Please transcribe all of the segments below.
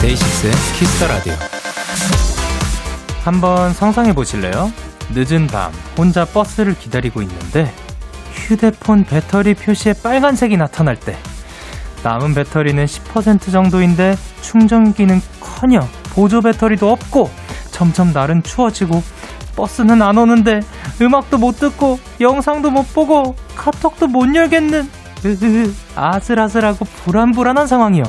데이식스의 Kiss the Radio. 한번 상상해 보실래요? 늦은 밤 혼자 버스를 기다리고 있는데 휴대폰 배터리 표시에 빨간색이 나타날 때 남은 배터리는 10% 정도인데 충전기는 커녕 보조 배터리도 없고 점점 날은 추워지고 버스는 안 오는데 음악도 못 듣고 영상도 못 보고 카톡도 못 열겠는 으으 아슬아슬하고 불안불안한 상황이요.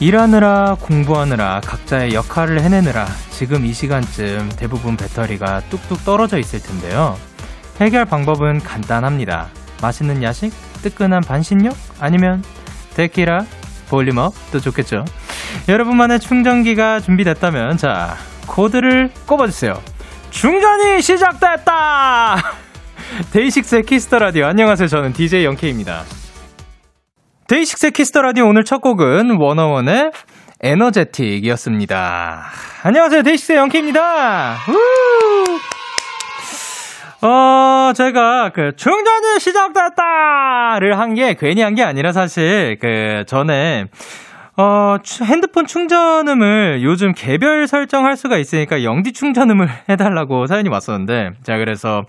일하느라 공부하느라 각자의 역할을 해내느라 지금 이 시간쯤 대부분 배터리가 뚝뚝 떨어져 있을 텐데요. 해결 방법은 간단합니다. 맛있는 야식, 뜨끈한 반신욕, 아니면 데키라, 볼륨업도 좋겠죠. 여러분만의 충전기가 준비됐다면 자 코드를 꼽아주세요. 충전이 시작됐다. 데이식스의 Kiss the Radio 안녕하세요. 저는 DJ 영케입니다. 데이식스의 Kiss the Radio 오늘 첫 곡은 워너원의 Energetic이었습니다. 안녕하세요. 데이식스의 영케입니다. 어, 제가 그 충전이 시작됐다를 한 게 괜히 한 게 아니라 사실 그 전에 어, 핸드폰 충전음을 요즘 개별 설정할 수가 있으니까 영디 충전음을 해달라고 사연이 왔었는데, 자, 그래서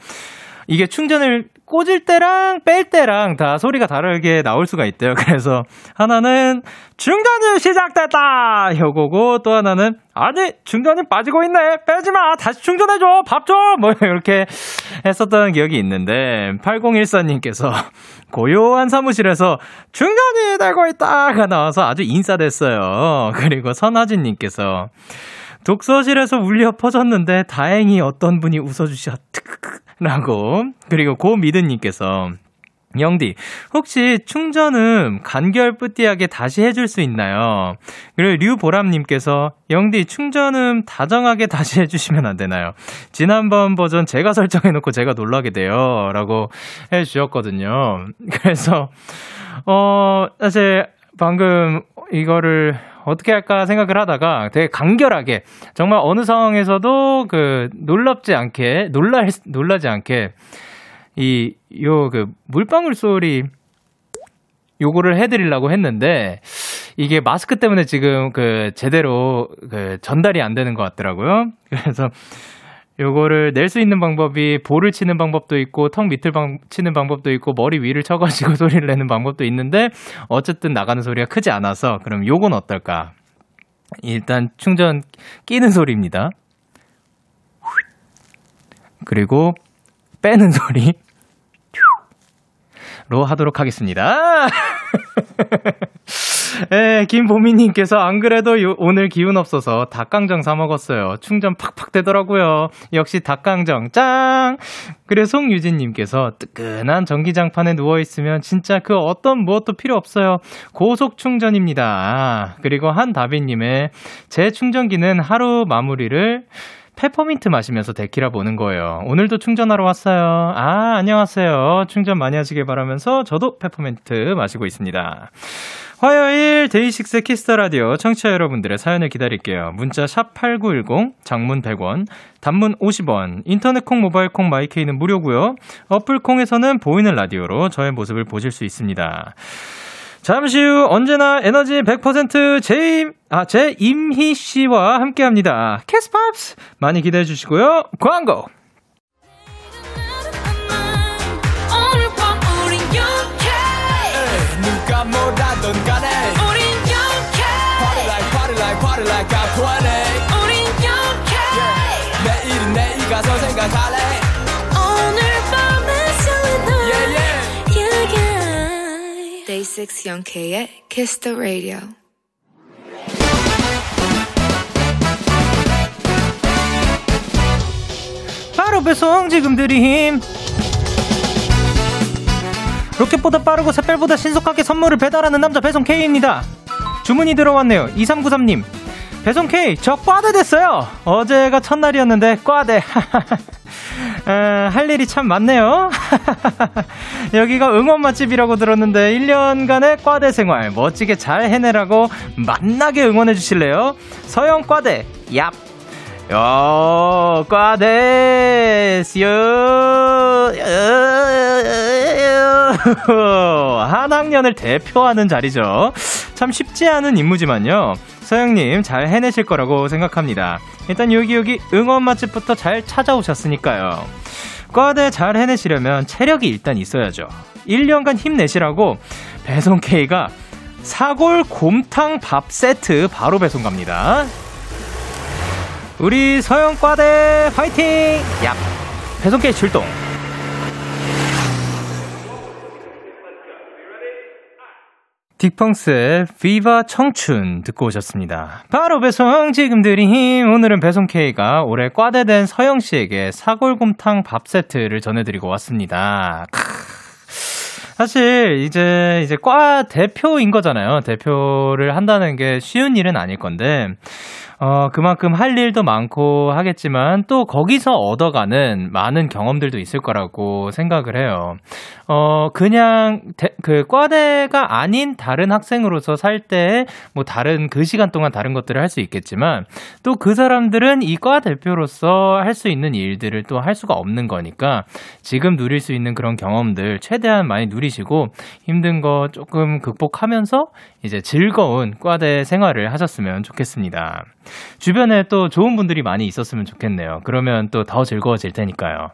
이게 충전을 꽂을 때랑 뺄 때랑 다 소리가 다르게 나올 수가 있대요. 그래서 하나는 충전이 시작됐다! 요거고 또 하나는 아니, 충전이 빠지고 있네! 빼지 마! 다시 충전해줘! 밥 줘! 뭐 이렇게 했었던 기억이 있는데 8014님께서 고요한 사무실에서 충전이 되고 있다가 나와서 아주 인싸됐어요. 그리고 선하진님께서 독서실에서 울려 퍼졌는데 다행히 어떤 분이 웃어주셨. 라고. 그리고 고미드님께서 영디, 혹시 충전음 간결 뿌띠하게 다시 해줄 수 있나요? 그리고 류보람님께서 영디 충전음 다정하게 다시 해주시면 안 되나요? 지난번 버전 제가 설정해놓고 제가 놀라게 돼요. 라고 해주셨거든요. 그래서, 어, 사실 방금 이거를 어떻게 할까 생각을 하다가 되게 간결하게 정말 어느 상황에서도 그 놀랍지 않게 놀라 놀라지 않게 이 요 그 물방울 소리 요거를 해드리려고 했는데 이게 마스크 때문에 지금 그 제대로 그 전달이 안 되는 것 같더라고요. 그래서 요거를 낼 수 있는 방법이 볼을 치는 방법도 있고 턱 밑을 방, 치는 방법도 있고 머리 위를 쳐가지고 소리를 내는 방법도 있는데 어쨌든 나가는 소리가 크지 않아서 그럼 요건 어떨까? 일단 충전 끼는 소리입니다. 그리고 빼는 소리 로 하도록 하겠습니다. 예, 김보미님께서 안 그래도 요, 오늘 기운 없어서 닭강정 사 먹었어요. 충전 팍팍 되더라고요. 역시 닭강정 짱! 그리고 송유진님께서 뜨끈한 전기장판에 누워 있으면 진짜 그 어떤 무엇도 필요 없어요. 고속 충전입니다. 아, 그리고 한다비님의 제 충전기는 하루 마무리를 페퍼민트 마시면서 데키라 보는 거예요. 오늘도 충전하러 왔어요. 아, 안녕하세요. 충전 많이 하시길 바라면서 저도 페퍼민트 마시고 있습니다. 화요일 데이식스 Kiss the Radio 청취자 여러분들의 사연을 기다릴게요. 문자 샵 8910 장문 100원, 단문 50원, 인터넷 콩, 모바일 콩, 마이케이는 무료고요. 어플 콩에서는 보이는 라디오로 저의 모습을 보실 수 있습니다. 잠시 후 언제나 에너지 100% 제임 아, 제 임희 씨와 함께 합니다. 캐스팝스 많이 기대해 주시고요. 광고. 누가 우린 영케 Party like party like party like I'm 20 우린 영케 내일은 내일 가서 생각할래 yeah. Day 6 영케의 Kiss the Radio. 바로 배송 지금 드림 로켓보다 빠르고 샛별보다 신속하게 선물을 배달하는 남자 배송 K입니다. 주문이 들어왔네요. 2393님 배송 K, 저 과대 됐어요! 어제가 첫날이었는데, 과대. 에, 할 일이 참 많네요. 여기가 응원 맛집이라고 들었는데 1년간의 과대 생활 멋지게 잘 해내라고 만나게 응원해 주실래요? 서영 과대, 얍. 요, 과대, 요, 한 학년을 대표하는 자리죠. 참 쉽지 않은 임무지만요. 서영님 잘 해내실 거라고 생각합니다. 일단 여기 여기 응원 맛집부터 잘 찾아오셨으니까요. 과대 잘 해내시려면 체력이 일단 있어야죠. 1년간 힘내시라고 배송 K가 사골 곰탕 밥 세트 바로 배송 갑니다. 우리 서영과대 화이팅! 야 배송 K 출동! 딕펑스의 비바 청춘 듣고 오셨습니다. 바로 배송 지금 드림 오늘은 배송 K가 올해 과대된 서영 씨에게 사골곰탕 밥 세트를 전해드리고 왔습니다. 사실 이제 이제 과 대표인 거잖아요. 대표를 한다는 게 쉬운 일은 아닐 건데 어, 그만큼 할 일도 많고 하겠지만 또 거기서 얻어가는 많은 경험들도 있을 거라고 생각을 해요. 어, 그냥 대, 그 과대가 아닌 다른 학생으로서 살 때 뭐 다른 그 시간 동안 다른 것들을 할 수 있겠지만 또 그 사람들은 이 과 대표로서 할 수 있는 일들을 또 할 수가 없는 거니까 지금 누릴 수 있는 그런 경험들 최대한 많이 누리시고 힘든 거 조금 극복하면서 이제 즐거운 과대 생활을 하셨으면 좋겠습니다. 주변에 또 좋은 분들이 많이 있었으면 좋겠네요. 그러면 또 더 즐거워질 테니까요.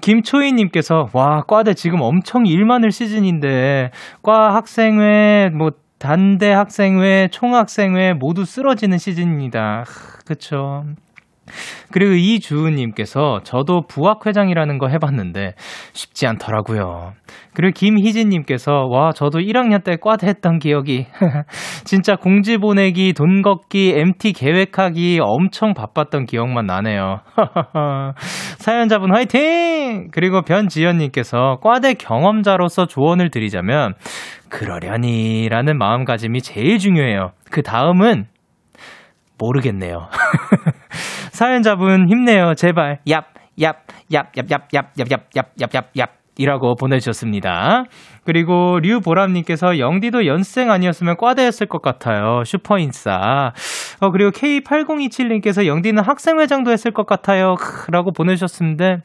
김초희님께서, 와, 과대 지금 엄청 일 많을 시즌인데, 과 학생회, 뭐, 단대 학생회, 총학생회 모두 쓰러지는 시즌입니다. 그쵸. 그리고 이주은님께서 저도 부학회장이라는 거 해봤는데 쉽지 않더라고요. 그리고 김희진님께서 와 저도 1학년 때 과대 했던 기억이 진짜 공지 보내기, 돈 걷기, MT 계획하기 엄청 바빴던 기억만 나네요. 사연자분 화이팅! 그리고 변지연님께서 과대 경험자로서 조언을 드리자면 그러려니라는 마음가짐이 제일 중요해요. 그 다음은 모르겠네요. 사연자분 힘내요. 제발. 얍, 얍, 얍, 얍, 얍, 얍, 얍, 얍, 얍, 얍, 얍, 얍. 이라고 보내주셨습니다. 그리고 류보람님께서 영디도 연생 아니었으면 과대였을 것 같아요. 슈퍼인싸. 어, 그리고 K8027님께서 영디는 학생회장도 했을 것 같아요. 라고 보내주셨는데,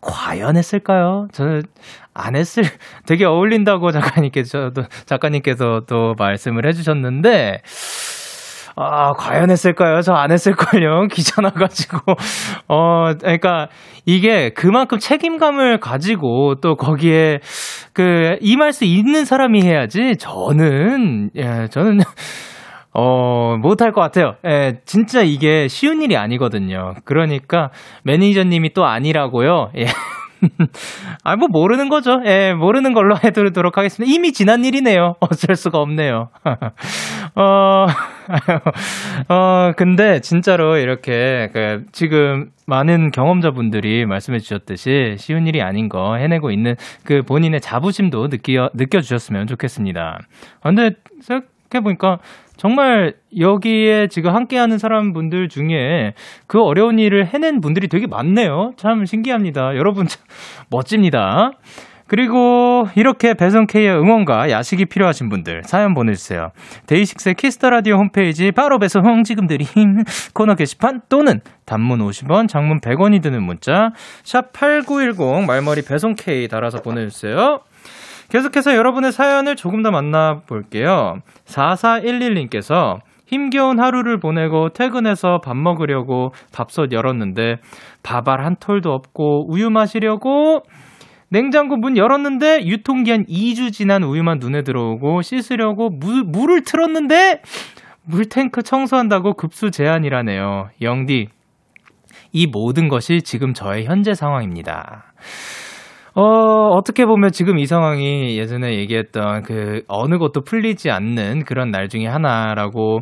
과연 했을까요? 저는 안 했을, 되게 어울린다고 작가님께서, 작가님께서 또 말씀을 해주셨는데, 아, 과연 했을까요? 저 안 했을걸요? 귀찮아가지고. 어, 그러니까 이게 그만큼 책임감을 가지고 또 거기에 그 임할 수 있는 사람이 해야지 저는, 예, 저는 어, 못할 것 같아요. 예, 진짜 이게 쉬운 일이 아니거든요. 그러니까 매니저님이 또 아니라고요. 예. 아, 뭐, 모르는 거죠. 예, 모르는 걸로 해두도록 하겠습니다. 이미 지난 일이네요. 어쩔 수가 없네요. 어, 어, 근데 진짜로 이렇게, 그, 지금 많은 경험자분들이 말씀해 주셨듯이 쉬운 일이 아닌 거 해내고 있는 그 본인의 자부심도 느끼어, 느껴주셨으면 좋겠습니다. 아, 근데 생각해보니까 정말 여기에 지금 함께하는 사람분들 중에 그 어려운 일을 해낸 분들이 되게 많네요. 참 신기합니다. 여러분 참 멋집니다. 그리고 이렇게 배송K의 응원과 야식이 필요하신 분들 사연 보내주세요. 데이식스의 Kiss the Radio 홈페이지 바로 배송 지금 드림 코너 게시판 또는 단문 50원, 장문 100원이 드는 문자 샵 8910 말머리 배송K 달아서 보내주세요. 계속해서 여러분의 사연을 조금 더 만나볼게요. 4411님께서 힘겨운 하루를 보내고 퇴근해서 밥 먹으려고 밥솥 열었는데 밥알 한 톨도 없고 우유 마시려고 냉장고 문 열었는데 유통기한 2주 지난 우유만 눈에 들어오고 씻으려고 무, 물을 틀었는데 물탱크 청소한다고 급수 제한이라네요. 영디, 이 모든 것이 지금 저의 현재 상황입니다. 어, 어떻게 보면 지금 이 상황이 예전에 얘기했던 그 어느 것도 풀리지 않는 그런 날 중에 하나라고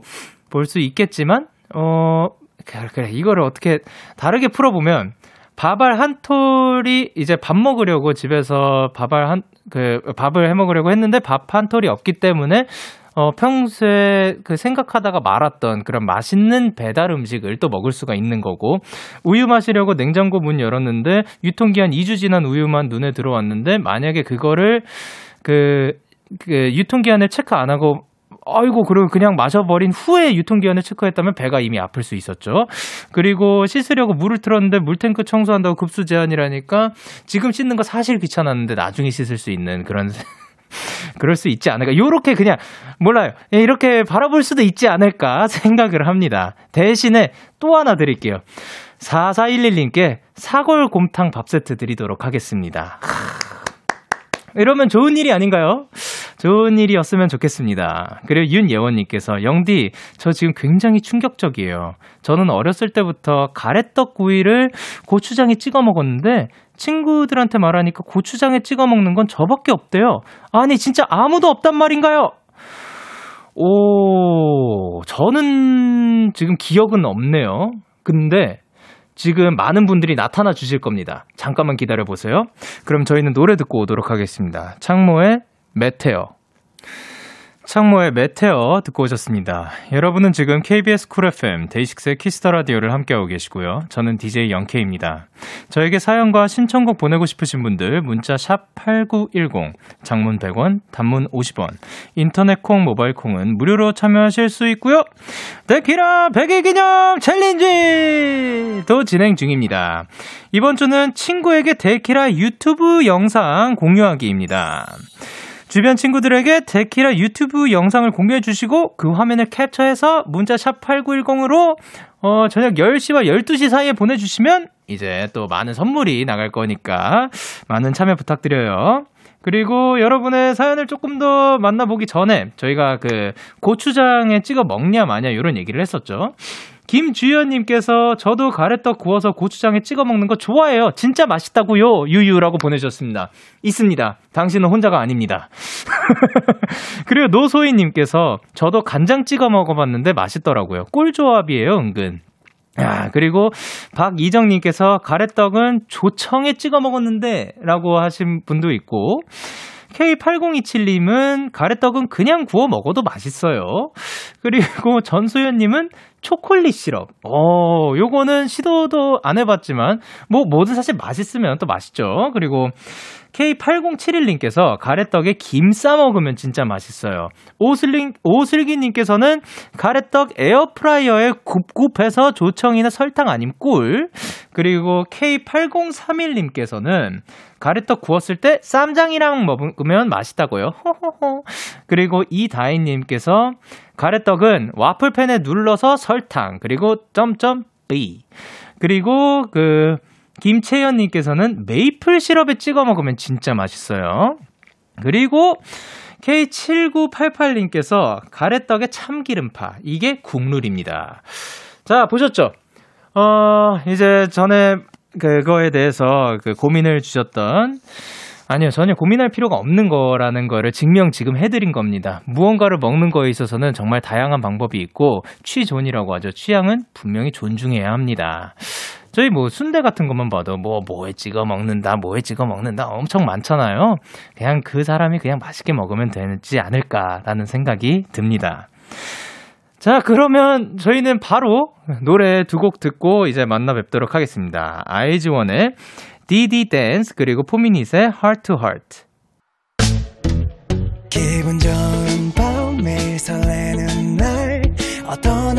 볼 수 있겠지만, 어, 그래, 그래, 이거를 어떻게 다르게 풀어보면, 밥알 한 톨이 이제 밥 먹으려고 집에서 밥알 한, 그, 밥을 해 먹으려고 했는데 밥 한 톨이 없기 때문에, 어, 평소에 그 생각하다가 말았던 그런 맛있는 배달 음식을 또 먹을 수가 있는 거고, 우유 마시려고 냉장고 문 열었는데, 유통기한 2주 지난 우유만 눈에 들어왔는데, 만약에 그거를 그, 그 유통기한을 체크 안 하고 아이고, 그리고 그냥 마셔버린 후에 유통기한을 체크했다면 배가 이미 아플 수 있었죠. 그리고 씻으려고 물을 틀었는데 물탱크 청소한다고 급수 제한이라니까 지금 씻는 거 사실 귀찮았는데 나중에 씻을 수 있는 그런 그럴 수 있지 않을까. 요렇게 그냥, 몰라요. 이렇게 바라볼 수도 있지 않을까 생각을 합니다. 대신에 또 하나 드릴게요. 4411님께 사골 곰탕 밥 세트 드리도록 하겠습니다. 이러면 좋은 일이 아닌가요? 좋은 일이었으면 좋겠습니다. 그리고 윤예원님께서 영디 저 지금 굉장히 충격적이에요. 저는 어렸을 때부터 가래떡 구이를 고추장에 찍어 먹었는데 친구들한테 말하니까 고추장에 찍어 먹는 건 저밖에 없대요. 아니 진짜 아무도 없단 말인가요? 오, 저는 지금 기억은 없네요. 근데 지금 많은 분들이 나타나 주실 겁니다. 잠깐만 기다려 보세요. 그럼 저희는 노래 듣고 오도록 하겠습니다. 창모의 Meteor. 창모의 Meteor 듣고 오셨습니다. 여러분은 지금 KBS 쿨 FM 데이식스의 Kiss the Radio를 함께하고 계시고요. 저는 DJ 영케입니다. 저에게 사연과 신청곡 보내고 싶으신 분들 문자 샵 8910 장문 100원, 단문 50원. 인터넷 콩, 모바일 콩은 무료로 참여하실 수 있고요. 데키라 100일 기념 챌린지도 진행 중입니다. 이번 주는 친구에게 데키라 유튜브 영상 공유하기입니다. 주변 친구들에게 데키라 유튜브 영상을 공유해 주시고 그 화면을 캡처해서 문자 샵 8910으로 어, 저녁 10시와 12시 사이에 보내주시면 이제 또 많은 선물이 나갈 거니까 많은 참여 부탁드려요. 그리고 여러분의 사연을 조금 더 만나보기 전에 저희가 그 고추장에 찍어 먹냐 마냐 이런 얘기를 했었죠. 김주연님께서 저도 가래떡 구워서 고추장에 찍어 먹는 거 좋아해요. 진짜 맛있다고요. 유유라고 보내주셨습니다. 있습니다. 당신은 혼자가 아닙니다. 그리고 노소희님께서 저도 간장 찍어 먹어봤는데 맛있더라고요. 꿀조합이에요, 은근. 아, 그리고 박이정님께서 가래떡은 조청에 찍어 먹었는데 라고 하신 분도 있고, K8027님은 가래떡은 그냥 구워 먹어도 맛있어요. 그리고 전소연님은 초콜릿 시럽. 어, 요거는 시도도 안 해봤지만, 뭐, 뭐든 사실 맛있으면 또 맛있죠. 그리고 K8071님께서 가래떡에 김 싸 먹으면 진짜 맛있어요. 오슬링, 오슬기님께서는 가래떡 에어프라이어에 굽굽해서 조청이나 설탕 아님 꿀. 그리고 K8031님께서는 가래떡 구웠을 때 쌈장이랑 먹으면 맛있다고요. 호호호. 그리고 이다희님께서 가래떡은 와플팬에 눌러서 설탕 그리고 점점 B 그리고 그 김채연님께서는 메이플 시럽에 찍어 먹으면 진짜 맛있어요. 그리고 K7988님께서 가래떡에 참기름파 이게 국룰입니다. 자 보셨죠? 어 이제 전에 그거에 대해서 그 고민을 주셨던 아니요, 전혀 고민할 필요가 없는 거라는 거를 증명 지금 해드린 겁니다. 무언가를 먹는 거에 있어서는 정말 다양한 방법이 있고, 취존이라고 하죠. 취향은 분명히 존중해야 합니다. 저희 뭐 순대 같은 것만 봐도 뭐 뭐에 찍어 먹는다, 뭐에 찍어 먹는다 엄청 많잖아요. 그냥 그 사람이 그냥 맛있게 먹으면 되지 않을까라는 생각이 듭니다. 자, 그러면 저희는 바로 노래 두 곡 듣고 이제 만나 뵙도록 하겠습니다. 아이즈원의 디디 댄스 그리고 포미닛의 Heart to Heart. 기분 좋은 밤 매일 설레는 날 어떤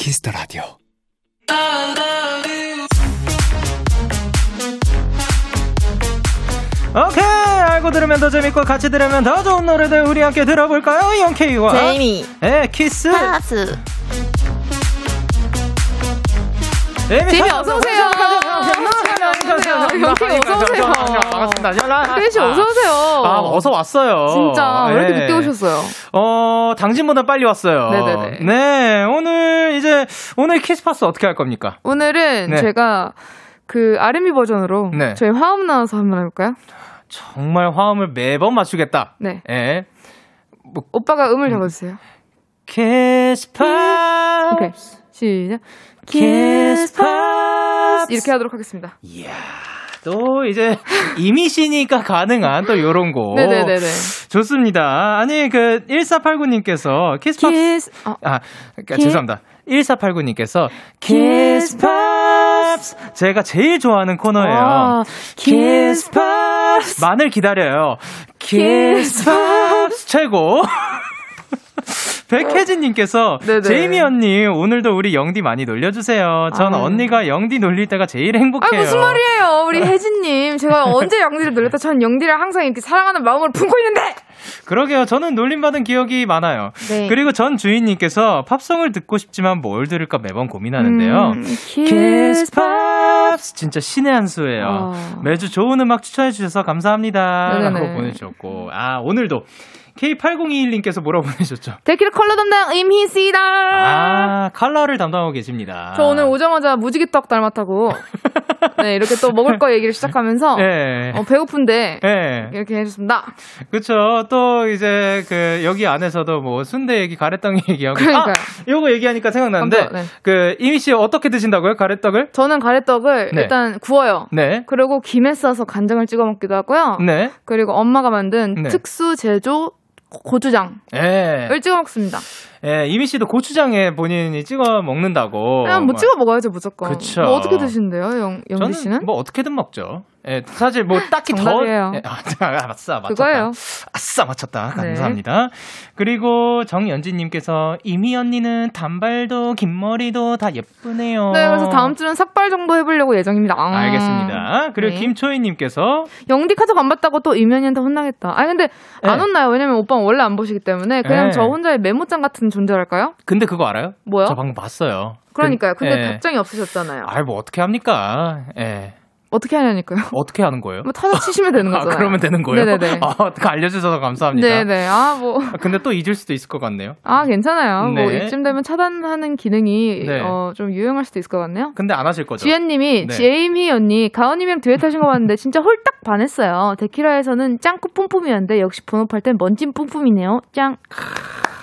Kiss the Radio. 오케이 알고 들으면 더 재밌고 같이 들으면 더 좋은 노래들 우리 함께 들어볼까요? 영케이와 제이미 네 Kiss Pops 제이미 제이미 어서 오세요. 안녕하세요. 영케이 어서오세요. 반갑습니다. 씨 어서오세요. 아, 어서 왔어요. 진짜, 왜 이렇게 네. 늦게 오셨어요? 어, 당신보다 빨리 왔어요. 네네네. 네, 오늘 이제, 오늘 Kiss Pops 어떻게 할 겁니까? 오늘은 네. 제가 그 R&B 버전으로 네. 저희 화음 나와서 한번 해볼까요? 정말 화음을 매번 맞추겠다. 네. 예. 오빠가 음을 잡아주세요. Kiss Pops. 오케이. 시작. Kiss Pops. 이렇게 하도록 하겠습니다. 이야. 또 이제 제이미 씨니까 가능한 또 요런 거. 네네네네. 좋습니다. 아니 그 1489님께서 Kiss Pop Kiss. 아, 아 그러니까 키- 죄송합니다. 1489님께서 Kiss Pops 제가 제일 좋아하는 코너예요. 아, Kiss Pops만을 기다려요. Kiss Pops 최고. 백혜진님께서 네네. 제이미 언니 오늘도 우리 영디 많이 놀려주세요. 전 아유. 언니가 영디 놀릴 때가 제일 아 행복해요. 무슨 말이에요, 우리 혜진님. 제가 언제 영디를 놀렸다? 전 영디를 항상 이렇게 사랑하는 마음으로 품고 있는데. 그러게요. 저는 놀림받은 기억이 많아요. 네. 그리고 전 주인님께서 팝송을 듣고 싶지만 뭘 들을까 매번 고민하는데요. 음, Kiss Pops 진짜 신의 한 수예요. 어. 매주 좋은 음악 추천해 주셔서 감사합니다. 네네네. 라고 보내주셨고 아 오늘도 K8021님께서 뭐라고 보내셨죠? 데키라 컬러 담당 제이미 씨다. 아 컬러를 담당하고 계십니다. 저 오늘 오자마자 무지개떡 닮았다고. 네, 이렇게 또 먹을 거 얘기를 시작하면서. 네. 어, 배고픈데. 네. 이렇게 해줬습니다. 그쵸. 또 이제 그 여기 안에서도 뭐 순대 얘기, 가래떡 얘기하고. 그러니까요. 아, 요거 얘기하니까 생각나는데 네. 그 이미 씨 어떻게 드신다고요? 가래떡을? 저는 가래떡을 네. 일단 구워요. 네. 그리고 김에 싸서 간장을 찍어 먹기도 하고요. 네. 그리고 엄마가 만든 네. 특수 제조 고추장을 예. 찍어 먹습니다. 예, 이미 씨도 고추장에 본인이 찍어 먹는다고. 그냥 뭐 찍어 먹어야죠, 무조건. 그쵸. 뭐 어떻게 드시는데요, 영, 영지 저는 씨는? 뭐 어떻게든 먹죠. 예, 사실 뭐 딱히 정답이에요. 더. 예, 아, 아싸, 맞췄다. 그거예요. 아싸, 맞췄다. 네. 감사합니다. 그리고 정연진 님께서 이미 언니는 단발도 긴 머리도 다 예쁘네요. 네, 그래서 다음 주는 삭발 정도 해 보려고 예정입니다. 아. 알겠습니다. 그리고 네. 김초희 님께서 영디 카톡 안 받다고 또 이면이한테 혼나겠다. 아니 근데 안 네. 혼나요. 왜냐면 오빠는 원래 안 보시기 때문에 그냥 네. 저 혼자의 메모장 같은 존재랄까요? 근데 그거 알아요? 뭐요? 저 방금 봤어요. 그러니까요. 근데 예. 답장이 없으셨잖아요. 아이 뭐 어떻게 합니까? 예. 어떻게 하냐니까요. 어떻게 하는 거예요? 뭐 타자 치시면 되는 아, 거잖아요. 그러면 되는 거예요? 네네네. 아, 알려주셔서 감사합니다. 네네. 아, 뭐. 아, 근데 또 잊을 수도 있을 것 같네요. 아, 괜찮아요. 뭐, 네. 이쯤 되면 차단하는 기능이, 네. 어, 좀 유용할 수도 있을 것 같네요. 근데 안 하실 거죠? 지혜님이, 네. 제이미 언니, 가은님이랑 듀엣 하신 거 봤는데, 진짜 홀딱 반했어요. 데키라에서는 짱구 뿜뿜이었는데, 역시 본업할 땐 먼진 뿜뿜이네요. 짱.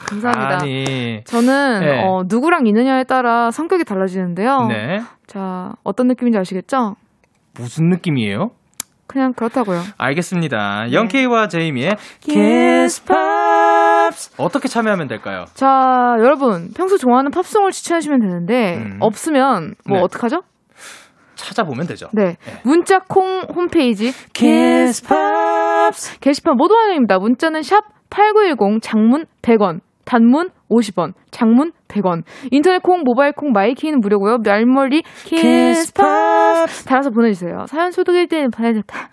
감사합니다. 아니. 저는, 네. 어, 누구랑 있느냐에 따라 성격이 달라지는데요. 네. 자, 어떤 느낌인지 아시겠죠? 무슨 느낌이에요? 그냥 그렇다고요. 알겠습니다. 네. 영케이와 제이미의 Kiss Pops 어떻게 참여하면 될까요? 자, 여러분, 평소 좋아하는 팝송을 추천해주시면 되는데, 음. 없으면, 뭐, 네. 어떡하죠? 찾아보면 되죠. 네. 문자 콩 홈페이지 Kiss Pops 게시판 모두 환영입니다. 문자는 샵8910 장문 100원, 단문 50원, 장문 100원. 인터넷 콩, 모바일 콩, 마이키는 무료고요. 말머리 Kiss Pops 달아서 보내주세요. 사연 소개될 때 보내줬다.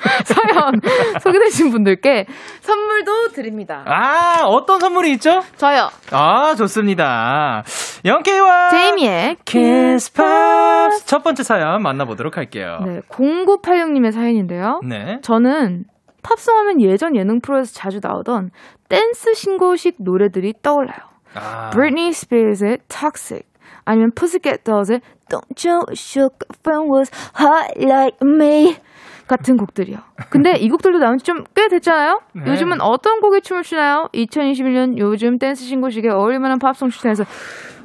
사연 소개되신 분들께 선물도 드립니다. 아, 어떤 선물이 있죠? 저요. 아, 좋습니다. 영케이와 제이미의 Pops 첫 번째 사연 만나보도록 할게요. 네, 0986님의 사연인데요. 네. 저는 팝송 하면 예전 예능 프로에서 자주 나오던 댄스 신고식 노래들이 떠올라요. 아, Britney Spears의 Toxic 아니면 Pussycat Dolls의 Don't You Shook Friend Was Hot Like Me 같은 곡들이요. 근데 이 곡들도 나온 지 좀 꽤 됐잖아요? 네. 요즘은 어떤 곡에 춤을 추나요? 2021년 요즘 댄스 신고식에 어울릴만한 팝송 추천해서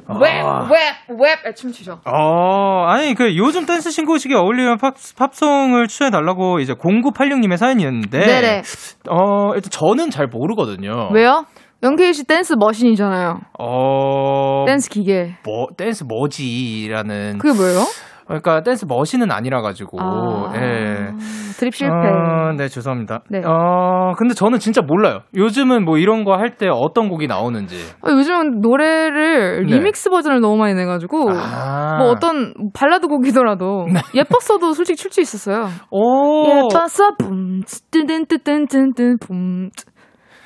웹, 아. 웹, 웹에 춤추죠. 어, 아니, 그, 요즘 댄스 신고식에 어울리는 팝, 팝송을 추천해 달라고 이제 0986님의 사연이었는데. 네네. 어, 일단 저는 잘 모르거든요. 왜요? 영케이 씨 dance machine이잖아요. 어, 댄스 기계. 뭐, 댄스 뭐지라는. 그게 뭐예요? 그러니까 dance machine은 아니라 가지고. 아, 예. 드립 실패. 어, 네, 죄송합니다. 네. 어, 근데 저는 진짜 몰라요. 요즘은 뭐 이런 거 할 때 어떤 곡이 나오는지. 아, 요즘은 노래를 네. 리믹스 버전을 너무 많이 내가지고 아. 뭐 어떤 발라드 곡이더라도 예뻤어도 솔직히 출수 있었어요. 오. 예뻤어 붐 뜨든뜨든뜨든 붐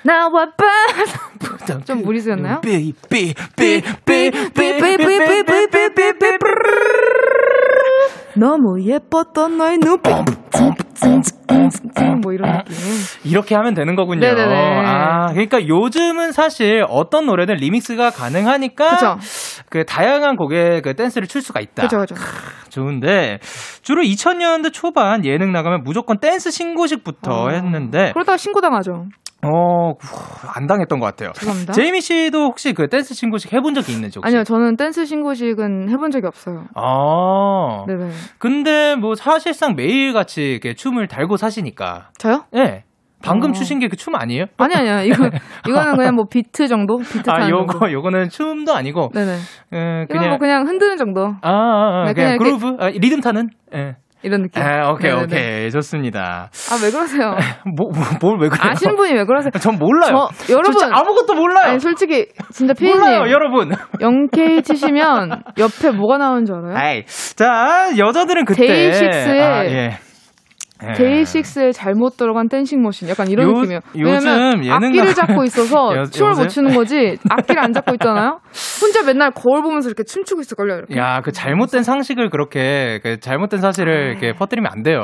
나와 봐좀 무리수였나요? 삐, 삐, 삐, 삐, 삐, 삐, 삐, 삐, 삐, 삐, 삐, 삐, 너무 예뻤던 너의 눈빛. 뭐 이런 느낌. 이렇게 하면 되는 거군요. 네네네. 아, 그러니까 요즘은 사실 어떤 노래든 리믹스가 가능하니까 그쵸. 그 다양한 곡에 그 댄스를 출 수가 있다. 그죠, 그죠. 좋은데 주로 2000년대 초반 예능 나가면 무조건 댄스 신고식부터 어. 했는데 그러다가 신고당하죠. 어, 안 당했던 것 같아요. 죄송합니다. 제이미 씨도 혹시 그 댄스 신고식 해본 적이 있는지 혹시? 아니요, 저는 댄스 신고식은 해본 적이 없어요. 아. 네네. 근데 뭐 사실상 매일같이 이렇게 춤을 달고 사시니까. 저요? 예. 네. 방금 어. 추신 게 그 춤 아니에요? 아니, 아니요. 이거, 이거는 그냥 뭐 비트 정도? 비트 아, 정도. 요거, 요거는 춤도 아니고. 네네. 예, 이건 그냥. 뭐 그냥 흔드는 정도. 아, 아, 아, 네, 그냥, 그냥 그루브? 아, 리듬 타는? 예. 이런 느낌. 아, 오케이, 네네네. 오케이. 좋습니다. 아, 왜 그러세요? 뭐, 뭐, 뭘왜 그래요? 아시는 분이 왜 그러세요? 전 몰라요. 저, 여러분. 진짜 아무것도 몰라요. 아니, 솔직히, 진짜 피디님. 몰라요, 여러분. 0K 치시면 옆에 뭐가 나오는 줄 알아요? 아이, 자, 여자들은 그때. 데이식스의 아, 예. 예. 데이식스에 잘못 들어간 댄싱 머신 약간 이런 요- 느낌이에요. 왜냐면 악기를 잡고 있어서 여- 춤을 여보세요? 못 추는 거지 악기를 안 잡고 있잖아요. 혼자 맨날 거울 보면서 이렇게 춤추고 있을 걸요. 이렇게. 야, 그 잘못된 상식을 그렇게, 그 잘못된 사실을 이렇게 퍼뜨리면 안 돼요.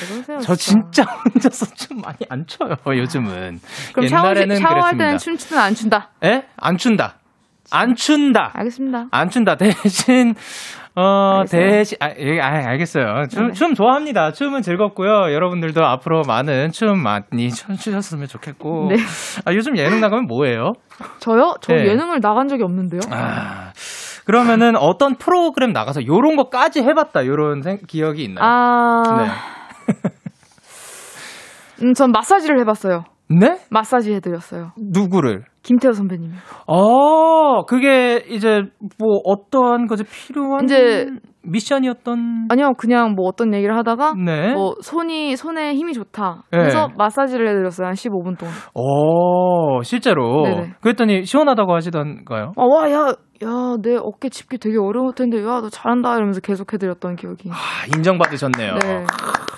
왜 그러세요, 저 진짜 혼자서 춤 많이 안 춰요, 요즘은. 그럼 샤워, 옛날에는 샤워할. 때는 춤추든 안 춘다. 예? 안 춘다. 안 춘다. 알겠습니다. 안 춘다. 대신, 어, 알겠어요. 대신, 아, 예, 아, 알겠어요. 춤, 네네. 춤 좋아합니다. 춤은 즐겁고요. 여러분들도 앞으로 많은 춤 많이 춰주셨으면 좋겠고. 네. 아, 요즘 예능 나가면 뭐예요? 저요? 저 네. 예능을 나간 적이 없는데요. 아, 그러면은 어떤 프로그램 나가서 요런 거까지 해봤다. 요런 생- 기억이 있나요? 아, 네. 음, 전 마사지를 해봤어요. 네? 마사지 해드렸어요. 누구를? 김태호 선배님. 어, 그게 이제 뭐 어떠한 것이 필요한 이제- 미션이었던 아니요, 그냥 뭐 어떤 얘기를 하다가 네. 뭐 손이 손에 힘이 좋다. 네. 그래서 마사지를 해드렸어요 한 15분 동안. 어, 실제로. 네네. 그랬더니 시원하다고 하시던가요? 아, 와, 야, 야, 내 어깨 짚기 되게 어려울 텐데, 야, 너 잘한다 이러면서 계속 해드렸던 기억이. 아, 인정받으셨네요. 네.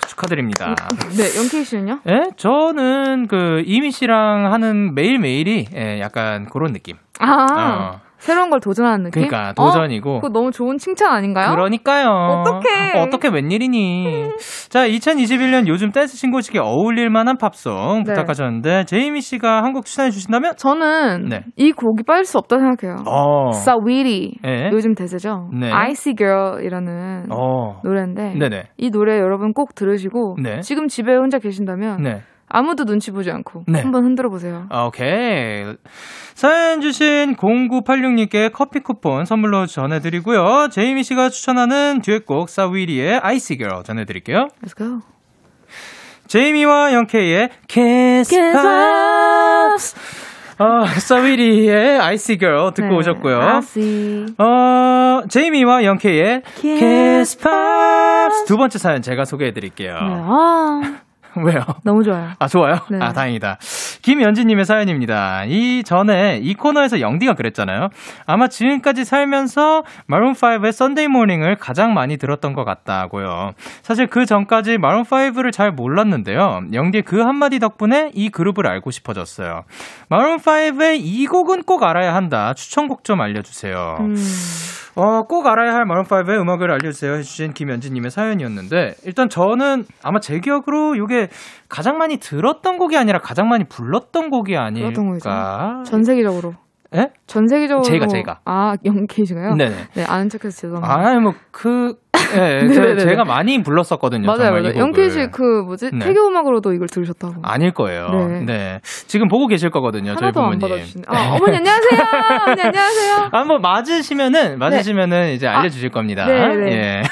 축하드립니다. 네, 영케이 씨는요? 예? 저는 그 이미 씨랑 하는 매일 매일이 예, 약간 그런 느낌. 아, 어. 새로운 걸 도전하는 느낌? 그러니까 도전이고. 어? 그거 너무 좋은 칭찬 아닌가요? 그러니까요. 어떡해. 어떻게 웬일이니. 자, 2021년 요즘 댄스 신고식에 어울릴 만한 팝송 네. 부탁하셨는데 제이미 씨가 한 곡 추천해 주신다면? 저는 네. 이 곡이 빠질 수 없다 생각해요. 어. 사위리 네. 요즘 대세죠. 네. Icy Girl이라는 어. 노래인데 네네. 이 노래 여러분 꼭 들으시고 네. 지금 집에 혼자 계신다면 네. 아무도 눈치 보지 않고 네. 한번 흔들어 보세요. 아, 오케이. 사연 주신 0986님께 커피 쿠폰 선물로 전해드리고요. 제이미 씨가 추천하는 듀엣곡 사위리의 아이시 girl 전해드릴게요. Let's go. 제이미와 영케이의 Kiss Pops. 어, 사위리의 아이시 girl 듣고 네. 오셨고요. 아시. 어, 제이미와 영케이의 Kiss Kiss Pops. 두 번째 사연 제가 소개해드릴게요. 네. 아, 왜요? 너무 좋아요. 아, 좋아요? 네. 아, 다행이다. 김연지님의 사연입니다. 이 전에 이 코너에서 영디가 그랬잖아요. 아마 지금까지 살면서 Maroon 5의 Sunday Morning을 가장 많이 들었던 것 같다고요. 사실 그 전까지 Maroon 5를 잘 몰랐는데요. 영디의 그 한마디 덕분에 이 그룹을 알고 싶어졌어요. Maroon 5의 이 곡은 꼭 알아야 한다. 추천곡 좀 알려주세요. 음, 어, 꼭 알아야 할 Maroon 5의 음악을 알려주세요 해주신 김연지님의 사연이었는데, 일단 저는 아마 제 기억으로 이게 가장 많이 들었던 곡이 아니라 가장 많이 불렀던 곡이 아닐까? 전 세계적으로. 예? 전 세계적으로. 제가, 제가. 아, 영케이신가요? 네네. 네, 아는 척해서 죄송합니다. 아, 뭐, 그, 예, 저- 네네네네. 제가 많이 불렀었거든요. 맞아요, 맞아요. 영케이 씨그 뭐지? 네. 태교 음악으로도 이걸 들으셨다고. 아닐 거예요. 네. 네. 지금 보고 계실 거거든요, 저희 하나도 안 부모님. 받아주시네. 아, 어머니 안녕하세요. 어머니 안녕하세요. 아, 뭐, 맞으시면은, 맞으시면은 이제 알려주실 겁니다. 네, 네. 예.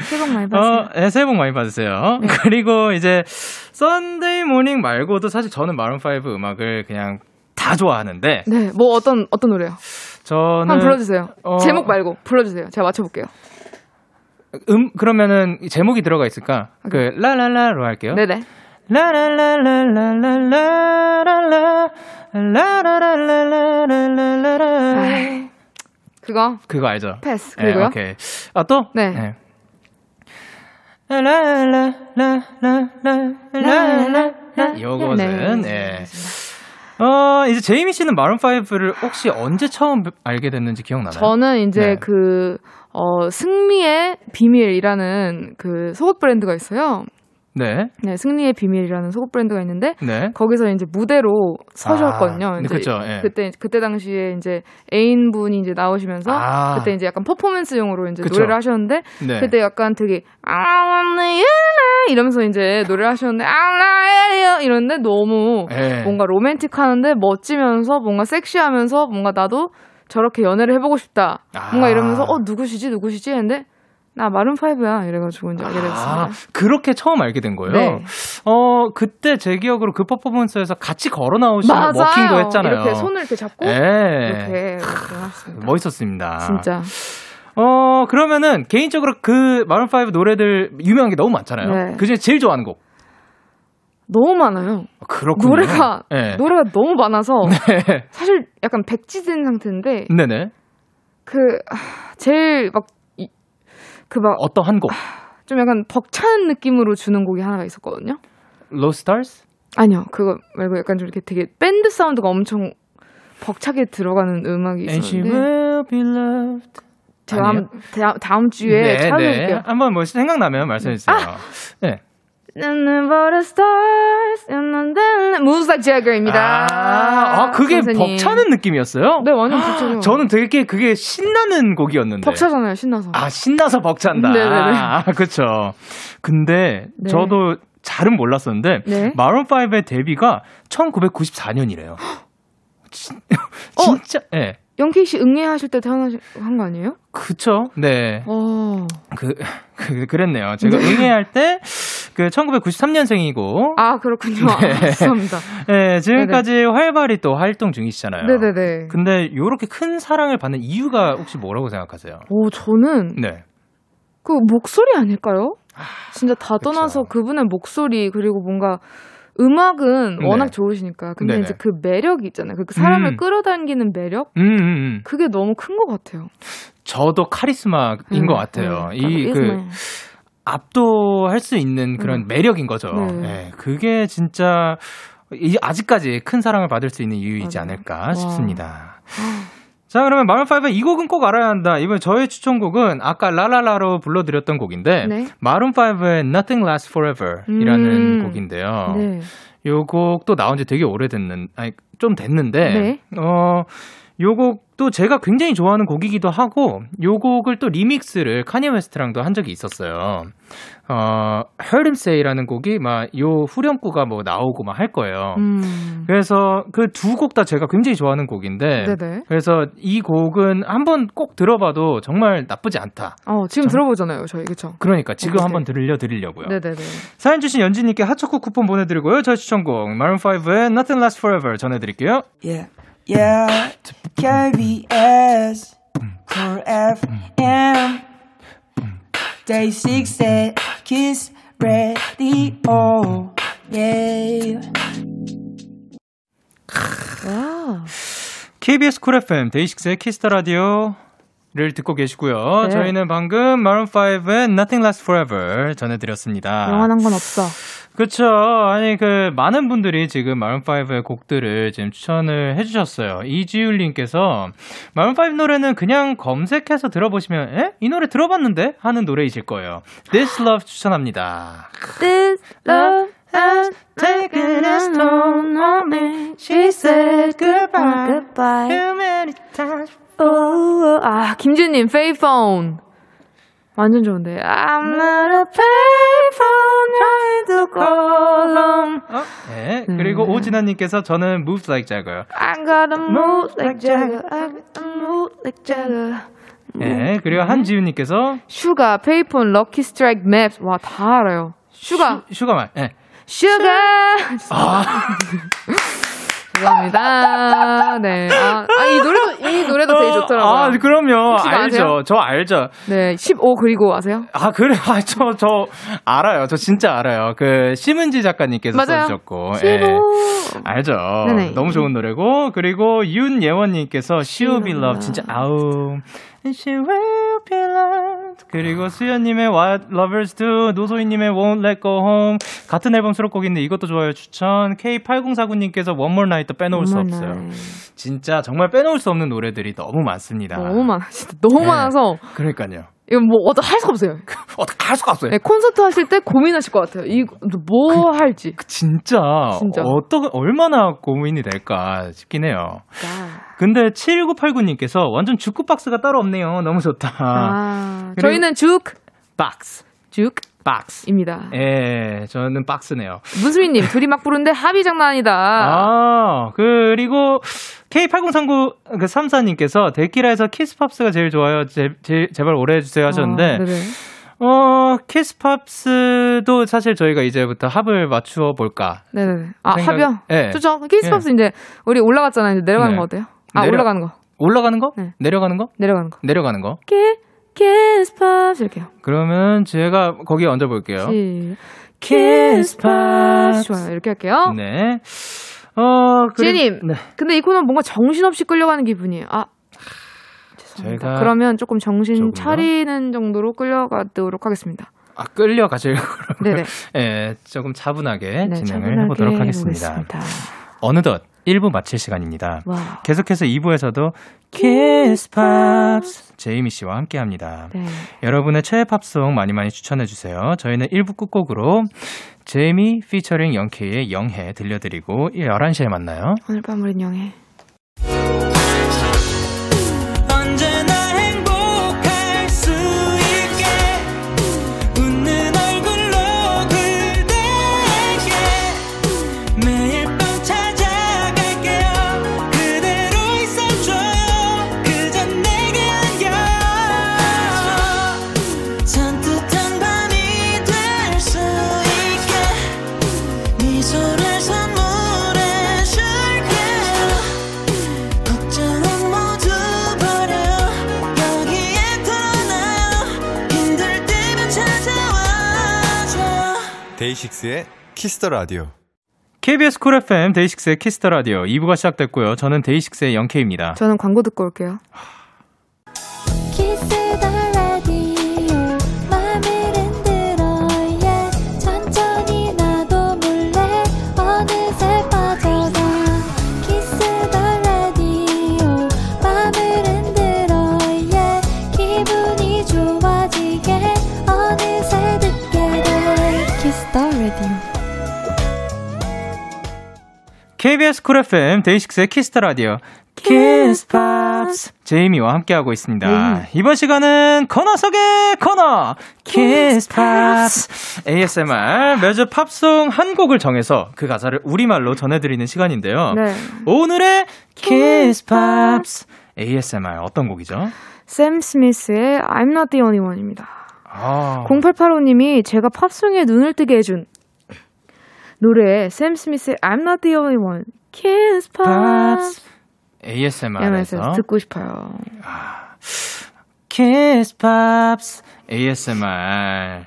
새해 복 많이 받으세요. 어, 네, 새해 복 많이 받으세요. 그리고 이제 Sunday Morning 말고도 사실 저는 Maroon 5 음악을 그냥 다 좋아하는데 네, 뭐 어떤 어떤 노래요? 저는 한번 불러주세요. 어, 제목 말고 불러주세요. 제가 맞춰볼게요. 음 그러면은 제목이 들어가 있을까? 그 라라라로 할게요. 네네. 라라라라라라라라 라라라라라라라라 그거 그거 알죠? 패스. 네, 그리고요. 오케이. 아 또? 네. 라라라라라라라라 요것은 예. 어, 이제 제이미 씨는 마룬5를 혹시 언제 처음 알게 됐는지 기억나나요? 저는 이제 네. 그 어, 승리의 비밀이라는 그 속옷 브랜드가 있어요. 네. 네, 승리의 비밀이라는 속옷 브랜드가 있는데 네. 거기서 이제 무대로 서셨거든요. 아, 네, 그쵸, 예. 그때 그때 당시에 이제 애인 분이 이제 나오시면서 아. 그때 이제 약간 퍼포먼스용으로 이제 그쵸. 노래를 하셨는데 네. 그때 약간 되게 아나 이러면서 이제 노래를 하셨는데 아나 이러는데 너무 예. 뭔가 로맨틱하는데 멋지면서 뭔가 섹시하면서 뭔가 나도 저렇게 연애를 해보고 싶다. 뭔가 아. 이러면서 어 누구시지 누구시지 했는데 나 마룬 파이브야 이래가지고 이제 알게 됐습니다. 아, 그렇게 처음 알게 된 거예요? 네. 어, 그때 제 기억으로 그 퍼포먼스에서 같이 걸어 맞아요. 워킹도 했잖아요. 이렇게 손을 이렇게 잡고 예. 이렇게 하셨습니다. 멋있었습니다. 진짜. 어, 그러면은 개인적으로 그 마룬 5 노래들 유명한 게 너무 많잖아요. 네. 그 중에 제일 좋아하는 곡. 너무 많아요. 그렇군요. 노래가 네. 노래가 너무 많아서 네. 사실 약간 백지된 상태인데 네네. 그 아, 제일 막 그막좀 어떤 한 곡? 약간 벅찬 느낌으로 주는 곡이 하나가 있었거든요. 로스타스? 아니요, 그거 말고 약간 좀 이렇게 되게 밴드 사운드가 엄청 벅차게 들어가는 음악이 있었는데. 제가? 다음, 다음 주에 찾아볼게요. 한번 뭐 생각나면 말씀해 주세요. 아! 네. Moves like Jagger입니다. 아, 아, 그게 선생님. 벅차는 느낌이었어요? 네, 완전 벅차죠. 저는 되게 그게 신나는 곡이었는데. 벅차잖아요, 신나서. 아, 신나서 벅찬다. 네네네. 아, 그쵸. 근데 네. 저도 잘은 몰랐었는데, 네. 마룬5의 데뷔가 1994년이래요. 진짜, 예. 영케이 씨 응애하실 때 태어나신 거 아니에요? 그쵸. 네. 어. 그, 그, 그랬네요. 제가 응애할 때, 그, 1993년생이고, 아, 그렇군요. 네. 아, 죄송합니다. 예, 지금까지 활발히 또 활동 중이시잖아요. 네네네. 근데 요렇게 큰 사랑을 받는 이유가 혹시 뭐라고 생각하세요? 오, 저는 네. 그 목소리 아닐까요? 진짜 다 그쵸. 떠나서 그분의 목소리 그리고 뭔가 음악은 네. 워낙 좋으시니까 근데 네네. 이제 그 매력이 있잖아요. 그 사람을 음. 끌어당기는 매력 음, 음, 음. 그게 너무 큰 것 같아요. 저도 카리스마인 음, 것 같아요. 음, 이, 그, 카리스마. 압도할 수 있는 그런 음. 매력인 거죠. 네. 예, 그게 진짜, 이- 아직까지 큰 사랑을 받을 수 있는 이유이지. 않을까 와. 싶습니다. 자, 그러면 마룬5의 이 곡은 꼭 알아야 한다. 이번 저의 추천곡은 아까 라라라로 불러드렸던 곡인데, 네. 마룬5의 Nothing Lasts Forever 이라는 음. 곡인데요. 네. 요 곡도 나온 지 되게 오래됐는, 아니, 좀 됐는데, 네. 어, 요 곡도 제가 굉장히 좋아하는 곡이기도 하고, 요 곡을 또 리믹스를 카니 웨스트랑도 한 적이 있었어요. 어, Heard Him Say라는 곡이 막 요 후렴구가 뭐 나오고 막 할 거예요. 음. 그래서 그 두 곡 다 제가 굉장히 좋아하는 곡인데, 네네. 그래서 이 곡은 한번 꼭 들어봐도 정말 나쁘지 않다. 어, 지금 정- 들어보잖아요, 저희 그쵸? 그러니까 지금 네. 한번 들려 드리려고요. 네네네. 사연 주신 연진 님께 핫초코 쿠폰 보내 드리고요. 저희 추천곡 Maroon 5의 Nothing Lasts Forever 전해 드릴게요. Yeah, yeah. KBS, Cool FM, DAY6의 Kiss the Radio. Yeah. 와. KBS 쿨 FM 데이식스의 키스터 라디오를 듣고 계시고요. 네. 저희는 방금 마룬 5의 Nothing Lasts Forever 전해드렸습니다. 영원한 건 없어. 그렇죠. 아니 그 많은 분들이 지금 마룬 5의 곡들을 지금 추천을 해 주셨어요. 이지율 님께서 마룬 5 노래는 그냥 검색해서 들어보시면 에? 이 노래 들어봤는데 하는 노래이실 거예요. This Love 추천합니다. This love has taken a stone on me. She said goodbye, goodbye. Too many times. Oh, 아, 김준님, payphone. 완전 좋은데. I'm not a payphone trying to call home. 어? 네. 그리고 오진아님께서 저는 Moves Like Jagger. I got a move like Jagger. I got a move like Jagger. 네. 그리고 한지윤님께서 슈가, 페이폰, 럭키 스트라이크 맵. 와, 다 알아요. 슈가, 슈, 슈가 말. 네. 슈가. 죄송합니다. 네. 아, 아, 이 노래도, 이 노래도 되게 좋더라고요. 아, 그럼요. 알죠. 아세요? 저 알죠. 네. 15 그리고 아세요? 아, 그래. 아, 저, 저, 알아요. 저 진짜 알아요. 그, 심은지 작가님께서 맞아요. 써주셨고. 15. 예. 알죠. 네네. 너무 좋은 노래고. 그리고 윤예원님께서 She Will Be Loved. 진짜, 아우. She Will. 그리고 수연님의 What Lovers Do, 노소희님의 Won't Let Go Home 같은 앨범 수록곡인데 이것도 좋아요 추천. K8049님께서 One More Night도 빼놓을 수. 없어요. 진짜 정말 빼놓을 수 없는 노래들이 너무 많습니다. 너무 많아. 진짜 너무 네. 많아서 그러니까요. 이거 뭐 어떤 할 수가 없어요. 어떻게 할 수가 없어요. 네, 콘서트 하실 때 고민하실 것 같아요. 이거 뭐 할지. 진짜, 진짜. 어떠 얼마나 고민이 될까 싶긴 해요. 아, 근데 7989님께서 완전 주크 박스가 따로 없네요. 너무 좋다. 아, 저희는 죽, 박스, 죽입니다. 박스. 예, 저는 박스네요. 문수희님 둘이 막 부른데 합이 장난 아니다. 아, 그리고 K8039 그 34님께서 데키라에서 Kiss Pops가 제일 좋아요. 제, 제, 제발 오래 해주세요 하셨는데, 아, 네네. 어, Kiss Pops도 사실 저희가 이제부터 합을 맞추어 볼까. 네네네. 아, 생각- 합이요? 예. 좋죠. Kiss Pops 이제 우리 올라갔잖아요. 이제 내려가는 네. 거 어때요? 아, 내려- 올라가는 거. 올라가는 거? 네. 내려가는 거? 내려가는 거. 내려가는 거. 키, Kiss Pops 이렇게요. 그러면 제가 거기 얹어 볼게요. 시, Kiss Pops. 좋아요. 이렇게 할게요. 네. 어, 그리- 지혜님. 네. 근데 이 코너는 뭔가 정신없이 끌려가는 기분이에요. 아. 죄송합니다. 그러면 조금 정신 조금요? 차리는 정도로 끌려가도록 하겠습니다. 아, 끌려가시려고. 네네. 예, 조금 차분하게 네, 진행을 차분하게 해보도록 하겠습니다. 해보겠습니다. 어느덧 1부 마칠 시간입니다. 와. 계속해서 2부에서도 Kiss Pops 제이미 씨와 함께 합니다. 네. 여러분의 최애 팝송 많이 많이 추천해 주세요. 저희는 1부 끝곡으로 제이미 피처링 영케이의 Young해 들려드리고 11시에 만나요. 오늘 밤 우린 Young해. 데이식스의 키스터 라디오. KBS 쿨 FM 데이식스의 키스터 라디오 2부가 시작됐고요. 저는 DAY6의 영케이입니다. 저는 광고 듣고 올게요. KBS 쿨 FM 데이식스의 키스터 라디오 키스 팝스 제이미와 함께하고 있습니다. 이번 시간은 코너 속의 코너 Kiss Pops ASMR 매주 팝송 한 곡을 정해서 그 가사를 우리말로 전해드리는 시간인데요. 네. 오늘의 Kiss Pops ASMR 어떤 곡이죠? 샘 스미스의 I'm Not the Only One입니다. 아, 0885님이 제가 팝송에 눈을 뜨게 해준 노래 샘 스미스의 I'm Not the Only One Kiss Pops ASMR에서 듣고 싶어요. Kiss Pops ASMR.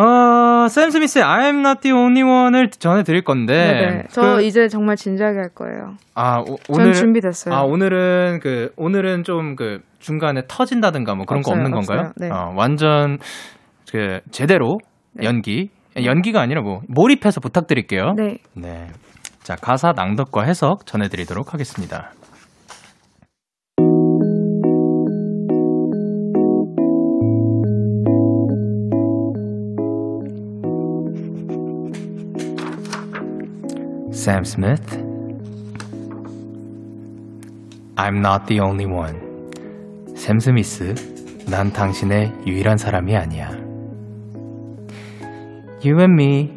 어, 샘 스미스의 I'm not the only one을 전해드릴 건데. 네네. 저 그- 이제 정말 진지하게 할 거예요. 아, 오, 전 오늘. 준비됐어요. 아, 오늘은 그, 오늘은 좀 그 중간에 터진다든가 뭐 그런 거 없어요, 없는 건가요? 없어요. 네. 어, 완전 그 제대로 연기. 연기가 아니라 뭐 몰입해서 부탁드릴게요. 네. 네. 자, 가사 낭독과 해석 전해 드리도록 하겠습니다. Sam Smith. I'm not the only one. 샘 스미스, 난 당신의 유일한 사람이 아니야. You and me,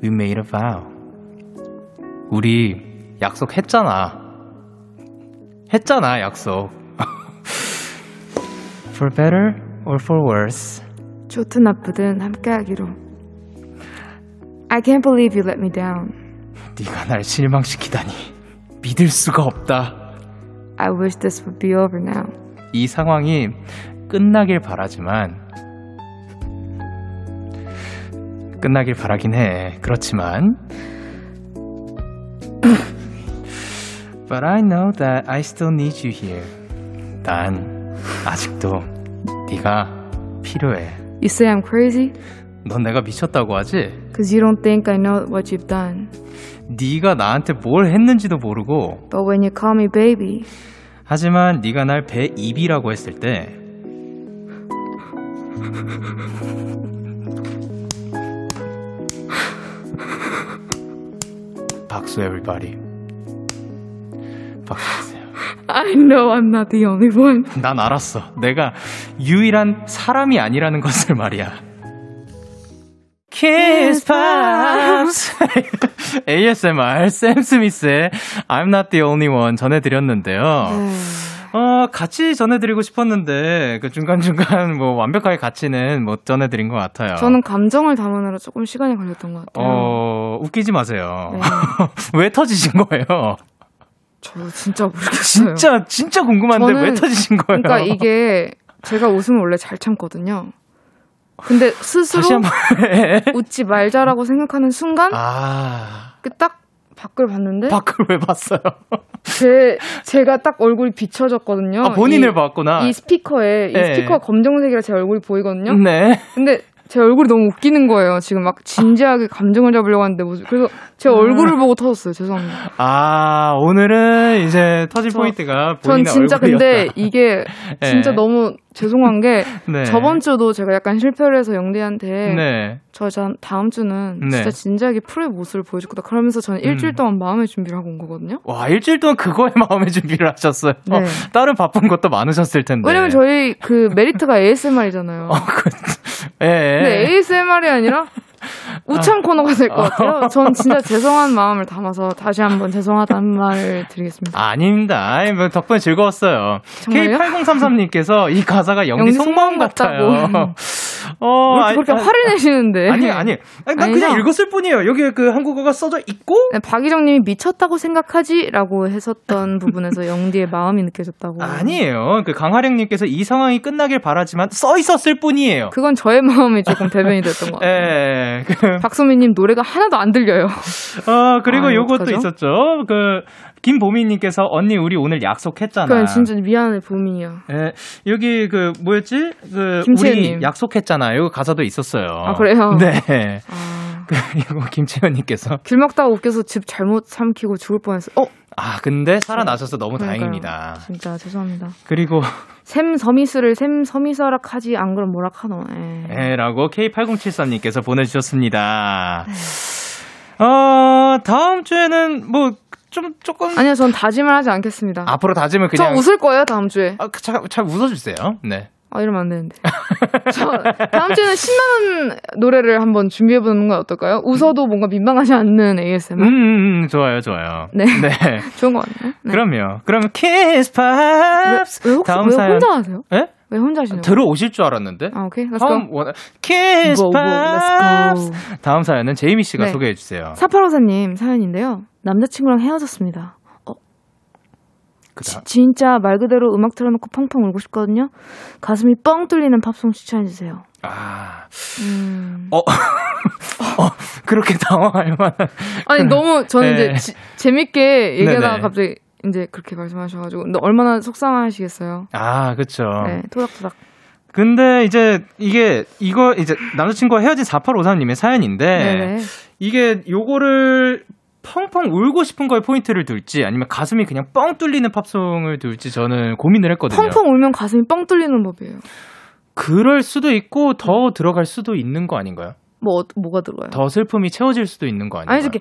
we made a vow. 우리 약속했잖아. 했잖아, 약속. For better or for worse. 좋든 나쁘든 함께하기로. I can't believe you let me down. 네가 날 실망시키다니. 믿을 수가 없다. I wish this would be over now. 이 상황이 끝나길 바라지만 끝나길 바라긴 해. 그렇지만 But I know that I still need you here. 난 아직도 네가 필요해. You say I'm crazy? 넌 내가 미쳤다고 하지? Cause you don't think I know what you've done. 네가 나한테 뭘 했는지도 모르고 But when you call me baby, 하지만 네가 날 배 입이라고 했을 때 박수 everybody. 박수 주세요. I know I'm not the only one. 난 알았어. 내가 유일한 사람이 아니라는 것을 말이야. Kiss Pops ASMR 샘 스미스의 I'm not the only one 전해드렸는데요. 어, 같이 전해드리고 싶었는데, 그 중간중간 뭐 완벽하게 같이는 못 전해드린 것 같아요. 저는 감정을 담으느라 조금 시간이 걸렸던 것 같아요. 어, 웃기지 마세요. 네. 왜 터지신 거예요? 저 진짜 모르겠어요. 진짜, 진짜 궁금한데 저는- 왜 터지신 거예요? 그러니까 이게 제가 웃으면 원래 잘 참거든요. 근데 스스로. 웃지 말자라고 생각하는 순간 아, 그딱 밖을 봤는데 밖을 왜 봤어요? 제 제가 딱 얼굴이 비춰졌거든요. 아, 본인을 이, 봤구나. 이 스피커에 이 네. 스피커 검정색이라 제 얼굴이 보이거든요. 네. 근데 제 얼굴이 너무 웃기는 거예요. 지금 막 진지하게 감정을 잡으려고 하는데 뭐 그래서 제 얼굴을 보고 터졌어요. 죄송합니다. 아, 오늘은 이제 터질 저- 포인트가 전 진짜 얼굴이었다. 근데 이게 진짜 네. 너무 죄송한 게 네. 저번 주도 제가 약간 실패를 해서 영디한테 네. 저 자- 다음 주는 네. 진짜 진지하게 프로의 모습을 보여줄 거다. 그러면서 저는 일주일 음. 동안 마음의 준비를 하고 온 거거든요. 와, 일주일 동안 그거에 마음의 준비를 하셨어요. 네. 어, 다른 바쁜 것도 많으셨을 텐데. 왜냐면 저희 그 메리트가 ASMR이잖아요. 어, 그, 예. 근데 ASMR이 아니라 우창 코너가 될 것 같아요. 전 진짜 죄송한 마음을 담아서 다시 한번 죄송하다는 말을 드리겠습니다. 아닙니다. 아이, 뭐 덕분에 즐거웠어요. 정말요? K8033님께서 이 가사가 영디 영디 속마음 속마음 같아요. 어, 왜 이렇게 그렇게 화를 내시는데? 아니, 아니. 아니, 난 그냥 아니죠? 읽었을 뿐이에요. 여기 그 한국어가 써져 있고. 네, 박희정 님이 미쳤다고 생각하지 라고 했었던 부분에서 영디의 마음이 느껴졌다고. 아니에요. 그 강하령 님께서 이 상황이 끝나길 바라지만 써 있었을 뿐이에요. 그건 저의 마음이 조금 대변이 됐던 것 같아요. 예. 그, 박소민 님 노래가 하나도 안 들려요. 어, 그리고 아, 요것도 어떡하죠? 있었죠. 그, 김보미님께서 언니 우리 오늘 약속했잖아. 그건 진짜 미안해 보민이야. 예, 여기 그 뭐였지? 그 김채연님. 우리 약속했잖아. 요 가사도 있었어요. 아, 그래요? 네. 아, 그 이거 김채연님께서 귤 먹다가 웃겨서 집 잘못 삼키고 죽을 뻔했어. 어, 아 근데 살아나셔서 너무 그러니까요. 다행입니다. 진짜 죄송합니다. 그리고 샘 서미스를 샘 서미서락 하지 안 그럼 뭐라 카노. 에. 에라고 K8073님께서 보내주셨습니다. 어 다음 주에는 뭐 좀 조금 아니요, 전 다짐을 하지 않겠습니다. 앞으로 다짐을 저 그냥 웃을 거예요 다음 주에. 아, 그, 잘, 잘 웃어주세요. 네. 아 이러면 안 되는데. 저 다음 주에는 신나는 노래를 한번 준비해 보는 건 어떨까요? 웃어도 뭔가 민망하지 않는 ASMR. 음, 음, 음, 좋아요, 좋아요. 네. 좋은 것 같네요. 네. 그럼요. 그러면 키스 왜, Pops 왜 혹시 다음 왜 사연 혼자 하세요? 예? 왜 혼자 하시는 거예요? 들어오실 줄 알았는데. 아 오케이, let's 다음 go. 원 Kiss Pops go. 다음 사연은 제이미 씨가 네. 소개해 주세요. 사파로사님 사연인데요. 남자친구랑 헤어졌습니다. 그다. 진짜 말 그대로 음악 틀어놓고 펑펑 울고 싶거든요. 가슴이 뻥 뚫리는 팝송 추천해 주세요. 아, 음. 어, 어, 그렇게 당황할 만한. 아니 너무 저는 네. 이제 지- 재밌게 얘기하다가 네네. 갑자기 이제 그렇게 말씀하셔가지고 근데 얼마나 속상하시겠어요. 아, 그쵸. 네, 토닥토닥. 근데 이제 이게 이거 이제 남자친구와 헤어진 4853님의 사연인데 네네. 이게 요거를 펑펑 울고 싶은 거에 포인트를 둘지 아니면 가슴이 그냥 뻥 뚫리는 팝송을 둘지 저는 고민을 했거든요. 펑펑 울면 가슴이 뻥 뚫리는 법이에요. 그럴 수도 있고 더 들어갈 수도 있는 거 아닌가요? 뭐 어- 뭐가 들어요? 더 슬픔이 채워질 수도 있는 거 아닌가요? 아니 이렇게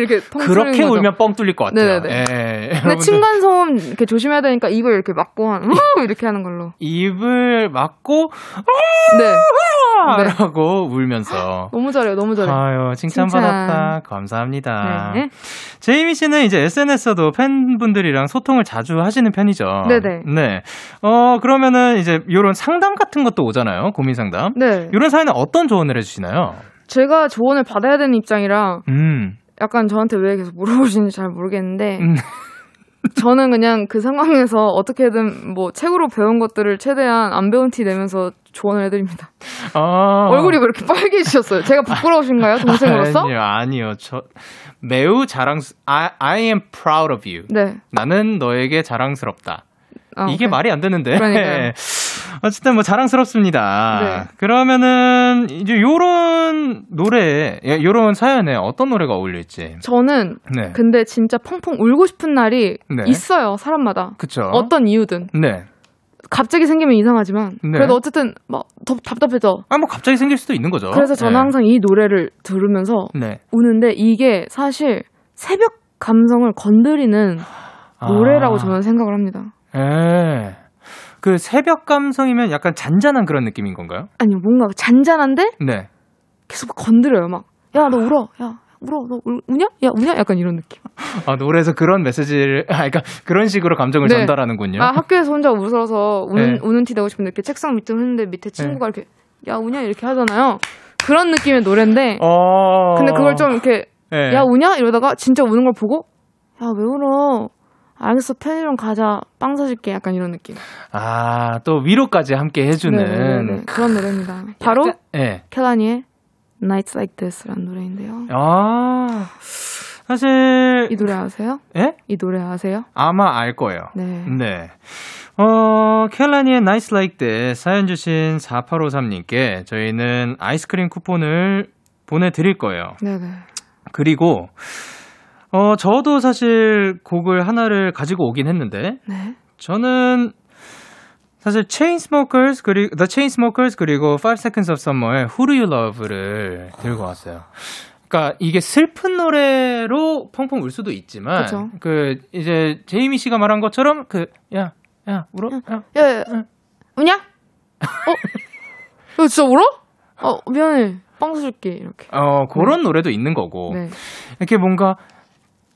이렇게 펑 그렇게. 울면 뻥 뚫릴 것 같아요. 네네네. 예, 근데 층간 소음 이렇게 조심해야 되니까 입을 이렇게 막고 한 이렇게 하는 걸로. 입을 막고 네. 네. 라고 울면서 너무 잘해요. 너무 잘해요. 아유 칭찬받았다 감사합니다. 네. 제이미 씨는 이제 SNS에도 팬분들이랑 소통을 자주 하시는 편이죠. 네네. 네. 어 그러면은 이제 요런 상담 같은 것도 오잖아요. 고민 상담. 네. 요런 사연은 어떤 조언을 해주시나요? 제가 조언을 받아야 되는 입장이라 음. 약간 저한테 왜 계속 물어보시는지 잘 모르겠는데 음. 저는 그냥 그 상황에서 어떻게든 뭐 책으로 배운 것들을 최대한 안 배운 티 내면서 조언을 해드립니다. 아. 얼굴이 왜 이렇게 빨개지셨어요? 제가 부끄러우신가요? 동생으로서? 아니요, 아니요. 저 매우 자랑스. I, I am proud of you. 네. 나는 너에게 자랑스럽다. 아, 이게 오케이. 말이 안 되는데. 어쨌든 뭐 자랑스럽습니다. 네. 그러면은 이제 요런 노래, 예, 요런 사연에 어떤 노래가 어울릴지. 저는 네. 근데 진짜 펑펑 울고 싶은 날이 네. 있어요, 사람마다. 그쵸. 어떤 이유든. 네. 갑자기 생기면 이상하지만 네. 그래도 어쨌든 막더 답답해져. 아, 뭐 갑자기 생길 수도 있는 거죠. 그래서 저는 네. 항상 이 노래를 들으면서 네. 우는데 이게 사실 새벽 감성을 건드리는 노래라고 아. 저는 생각을 합니다. 예. 그 새벽 감성이면 약간 잔잔한 그런 느낌인 건가요? 아니 뭔가 잔잔한데 네. 계속 막 건드려요. 막 야 너 울어, 야 울어, 너 울, 우냐? 야 우냐? 약간 이런 느낌. 아, 노래에서 그런 메시지를, 아, 그러니까 그런 식으로 감정을 네. 전달하는군요. 아 학교에서 혼자 웃어서 우는 네. 우는 티 내고 싶은데 이렇게 책상 밑에 했는데 밑에 친구가 이렇게 야 우냐 이렇게 하잖아요. 그런 느낌의 노래인데 어. 근데 그걸 좀 이렇게 네. 야 우냐 이러다가 진짜 우는 걸 보고 야 왜 울어? 알겠어 편의점 가자 빵 사줄게 약간 이런 느낌. 아, 또 위로까지 함께 해주는. 네네네. 그런 노래입니다. 바로 약간- 예. 켈라니의 Nights Like This라는 노래인데요. 아, 사실, 이 노래 아세요? 예? 이 노래 아세요? 아마 알 거예요. 네. 네. 어, 켈라니의 Nice Like This 사연 주신 4853님께 저희는 아이스크림 쿠폰을 보내드릴 거예요. 네네. 그리고, 어, 저도 사실 곡을 하나를 가지고 오긴 했는데, 네. 저는 사실 Chainsmokers 그리고 The Chainsmokers 그리고 Five Seconds of Summer의 Who Do You Love를 들고 왔어요. 그러니까 이게 슬픈 노래로 펑펑 울 수도 있지만 그죠. 그 이제 제이미 씨가 말한 것처럼 그 야 야 울어 야. 야, 야, 우냐? 어? 야, 진짜 울어? 어, 미안해. 빵 사줄게. 이렇게. 어 그런 노래도 있는 거고 네. 이렇게 뭔가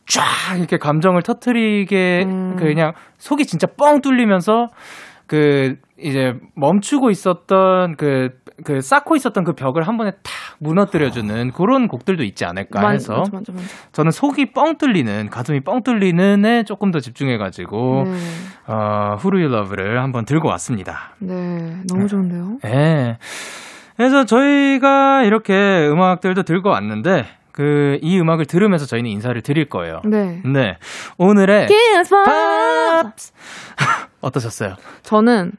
쫙 이렇게 감정을 터트리게 음. 그 그냥 속이 진짜 뻥 뚫리면서 그 이제 멈추고 있었던 그, 그 쌓고 있었던 그 벽을 한 번에 탁 무너뜨려주는 그런 곡들도 있지 않을까 맞- 해서 맞아, 맞아, 맞아. 저는 속이 뻥 뚫리는 가슴이 뻥 뚫리는 에 조금 더 집중해가지고 네. 어, Who Do You Love를 한번 들고 왔습니다. 네. 너무 좋은데요? 예. 그래서 저희가 이렇게 음악들도 들고 왔는데 그 이 음악을 들으면서 저희는 인사를 드릴 거예요. 네. 네. 오늘의 Pops 어떠셨어요? 저는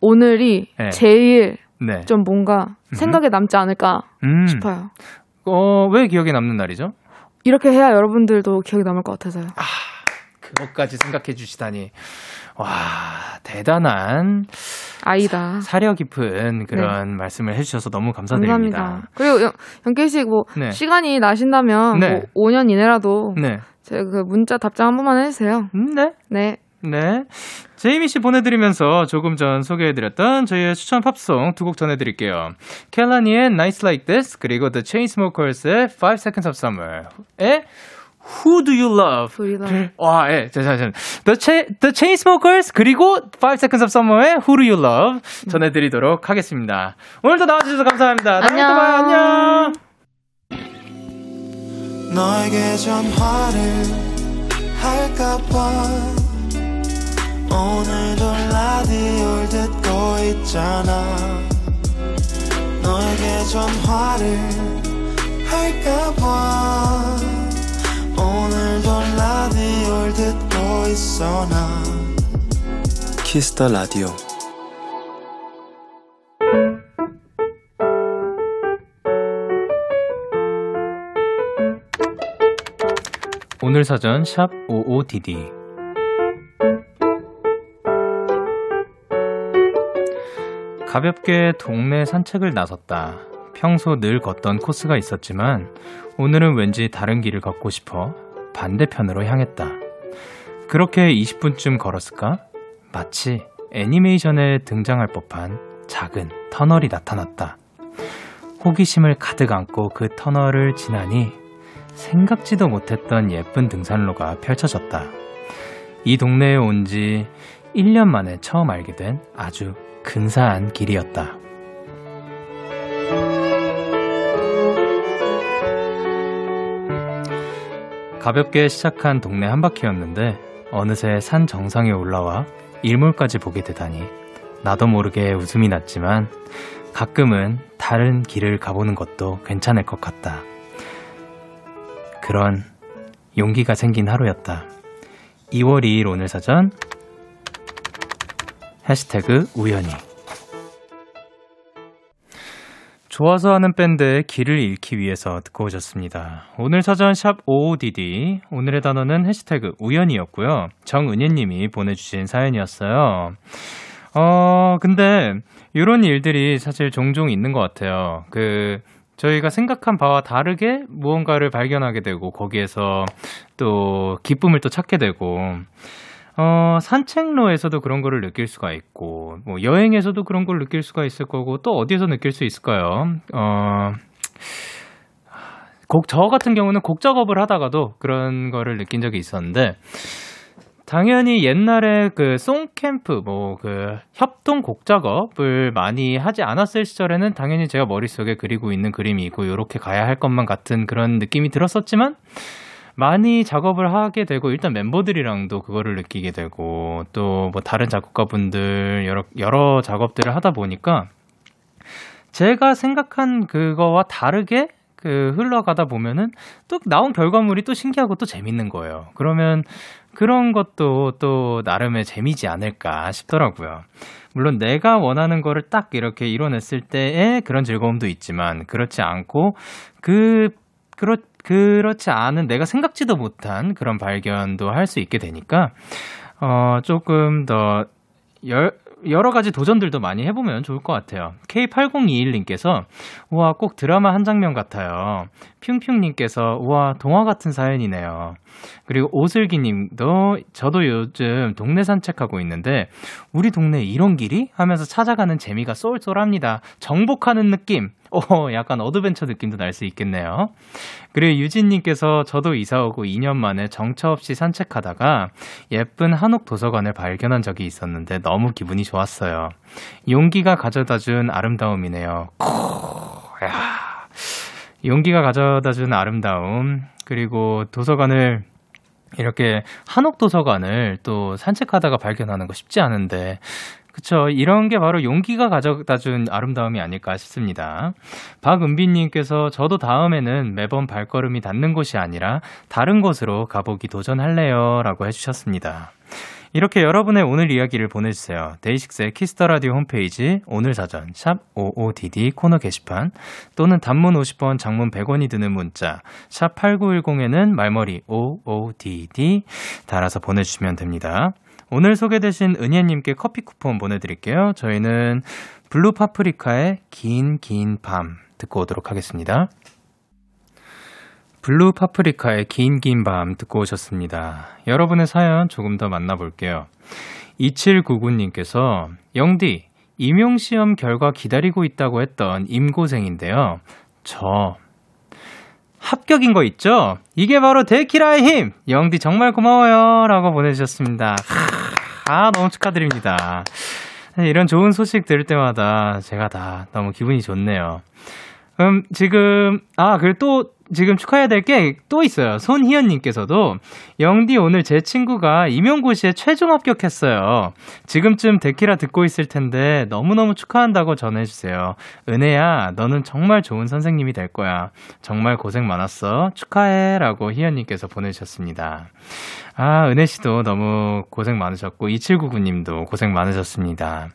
오늘이 네. 제일 네. 좀 뭔가 생각에 남지 않을까 음. 싶어요. 어, 왜 기억에 남는 날이죠? 이렇게 해야 여러분들도 기억에 남을 것 같아서요. 그것까지 생각해 주시다니. 와, 대단한 아이다. 사 려 깊은 그런 말씀을 해주셔서 너무 감사드립니다. 네. 감사합니다. 그리고 영, 영길 씨, 뭐, 네. 시간이 나신다면, 네. 뭐, 5년 이내라도, 네. 제가 그 문자 답장 한 번만 해주세요. 음, 네. 네. 네. 제이미 씨 보내드리면서 조금 전 소개해드렸던 저희의 추천 팝송 두 곡 전해드릴게요. 켈라니의 Nights Like This, 그리고 The Chainsmokers의 Five Seconds of Summer의 Who Do You Love? Who Do You Love. 와, 예, 잠시만요. The, Cha- The Chainsmokers, 그리고 Five Seconds of Summer의 Who Do You Love 전해드리도록 하겠습니다. 오늘도 나와주셔서 감사합니다. 다음에 또 봐요. 안녕. 너에게 전화를 할까봐 오늘도 라디오를 듣고 있잖아 너에게 전화를 할까봐 라디오를 듣고 있어 나 키스터 라디오 오늘 사전 샵 55DD 가볍게 동네 산책을 나섰다. 평소 늘 걷던 코스가 있었지만 오늘은 왠지 다른 길을 걷고 싶어 반대편으로 향했다. 그렇게 20분쯤 걸었을까? 마치 애니메이션에 등장할 법한 작은 터널이 나타났다. 호기심을 가득 안고 그 터널을 지나니 생각지도 못했던 예쁜 등산로가 펼쳐졌다. 이 동네에 온 지 1년 만에 처음 알게 된 아주 근사한 길이었다. 가볍게 시작한 동네 한 바퀴였는데 어느새 산 정상에 올라와 일몰까지 보게 되다니 나도 모르게 웃음이 났지만 가끔은 다른 길을 가보는 것도 괜찮을 것 같다. 그런 용기가 생긴 하루였다. 2월 2일 오늘 사전 해시태그 우연히 좋아서 하는 밴드의 길을 잃기 위해서 듣고 오셨습니다. 오늘 사전 샵 OODD 오늘의 단어는 해시태그 우연이었고요. 정은혜님이 보내주신 사연이었어요. 어 근데 이런 일들이 사실 종종 있는 것 같아요. 그 저희가 생각한 바와 다르게 무언가를 발견하게 되고 거기에서 또 기쁨을 또 찾게 되고 어, 산책로에서도 그런 거를 느낄 수가 있고, 뭐, 여행에서도 그런 걸 느낄 수가 있을 거고, 또 어디에서 느낄 수 있을까요? 어, 곡, 저 같은 경우는 곡 작업을 하다가도 그런 거를 느낀 적이 있었는데, 당연히 옛날에 그 송캠프, 뭐, 그 협동 곡 작업을 많이 하지 않았을 시절에는 당연히 제가 머릿속에 그리고 있는 그림이 있고, 요렇게 가야 할 것만 같은 그런 느낌이 들었었지만, 많이 작업을 하게 되고 일단 멤버들이랑도 그거를 느끼게 되고 또 뭐 다른 작곡가분들 여러 여러 작업들을 하다 보니까 제가 생각한 그거와 다르게 그 흘러가다 보면은 또 나온 결과물이 또 신기하고 또 재밌는 거예요. 그러면 그런 것도 또 나름의 재미지 않을까 싶더라고요. 물론 내가 원하는 거를 딱 이렇게 이뤄냈을 때의 그런 즐거움도 있지만 그렇지 않고 그 그렇 그렇지 않은 내가 생각지도 못한 그런 발견도 할 수 있게 되니까 어 조금 더 여, 여러 가지 도전들도 많이 해보면 좋을 것 같아요. K8021님께서, 우와, 꼭 드라마 한 장면 같아요. 핑핑님께서, 우와, 동화 같은 사연이네요. 그리고 오슬기 님도, 저도 요즘 동네 산책하고 있는데, 우리 동네에 이런 길이? 하면서 찾아가는 재미가 쏠쏠합니다. 정복하는 느낌. 오, 약간 adventure 느낌도 날 수 있겠네요. 그리고 유진님께서 저도 이사 오고 2년 만에 정처 없이 산책하다가 예쁜 한옥 도서관을 발견한 적이 있었는데 너무 기분이 좋았어요. 용기가 가져다 준 아름다움이네요. 크, 야. 용기가 가져다 준 아름다움. 그리고 도서관을 이렇게 한옥 도서관을 또 산책하다가 발견하는 거 쉽지 않은데 그쵸. 이런 게 바로 용기가 가져다 준 아름다움이 아닐까 싶습니다. 박은비님께서 저도 다음에는 매번 발걸음이 닿는 곳이 아니라 다른 곳으로 가보기 도전할래요. 라고 해주셨습니다. 이렇게 여러분의 오늘 이야기를 보내주세요. DAY6의 Kiss the Radio 홈페이지 오늘 사전 샵 OODD 코너 게시판 또는 단문 50원, 장문 100원이 드는 문자 샵 8910에는 말머리 OODD 달아서 보내주시면 됩니다. 오늘 소개되신 은혜님께 커피 쿠폰 보내드릴게요. 저희는 블루 파프리카의 긴 긴 밤 듣고 오도록 하겠습니다. 블루 파프리카의 긴 긴 밤 듣고 오셨습니다. 여러분의 사연 조금 더 만나볼게요. 2799님께서 영디 임용시험 결과 기다리고 있다고 했던 임고생인데요. 저 합격인 거 있죠? 이게 바로 데키라의 힘! 영디 정말 고마워요. 라고 보내주셨습니다. 아, 너무 축하드립니다. 이런 좋은 소식 들을 때마다 제가 다 너무 기분이 좋네요. 음, 지금, 아, 그리고 또, 지금 축하해야 될 게 또 있어요. 손희연님께서도, 영디 오늘 제 친구가 임용고시에 최종 합격했어요. 지금쯤 데키라 듣고 있을 텐데 너무너무 축하한다고 전해주세요. 은혜야, 너는 정말 좋은 선생님이 될 거야. 정말 고생 많았어. 축하해. 라고 희연님께서 보내주셨습니다. 아, 은혜씨도 너무 고생 많으셨고, 2799님도 고생 많으셨습니다.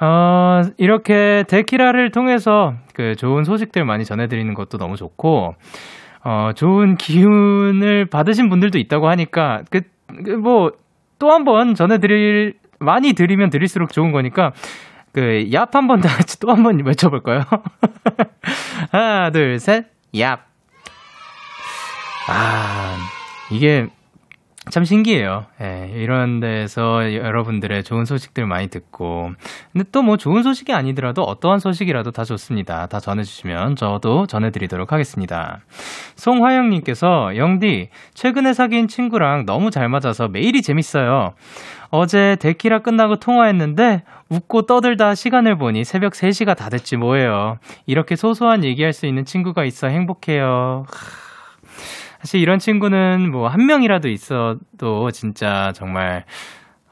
어, 이렇게 데키라를 통해서 그 좋은 소식들 많이 전해드리는 것도 너무 좋고, 어, 좋은 기운을 받으신 분들도 있다고 하니까, 그, 그 뭐, 또 한 번 전해드릴, 많이 드리면 드릴수록 좋은 거니까, 그, 얍 한 번 다 같이 또 한 번 외쳐볼까요? 하나, 둘, 셋, 얍. 아, 이게 참 신기해요. 예, 이런 데서 여러분들의 좋은 소식들 많이 듣고. 근데 또 뭐 좋은 소식이 아니더라도 어떠한 소식이라도 다 좋습니다. 다 전해주시면 저도 전해드리도록 하겠습니다. 송화영님께서, 영디, 최근에 사귄 친구랑 너무 잘 맞아서 매일이 재밌어요. 어제 데키라 끝나고 통화했는데 웃고 떠들다 시간을 보니 새벽 3시가 다 됐지 뭐예요. 이렇게 소소한 얘기할 수 있는 친구가 있어 행복해요. 사실 이런 친구는 뭐 한 명이라도 있어도 진짜 정말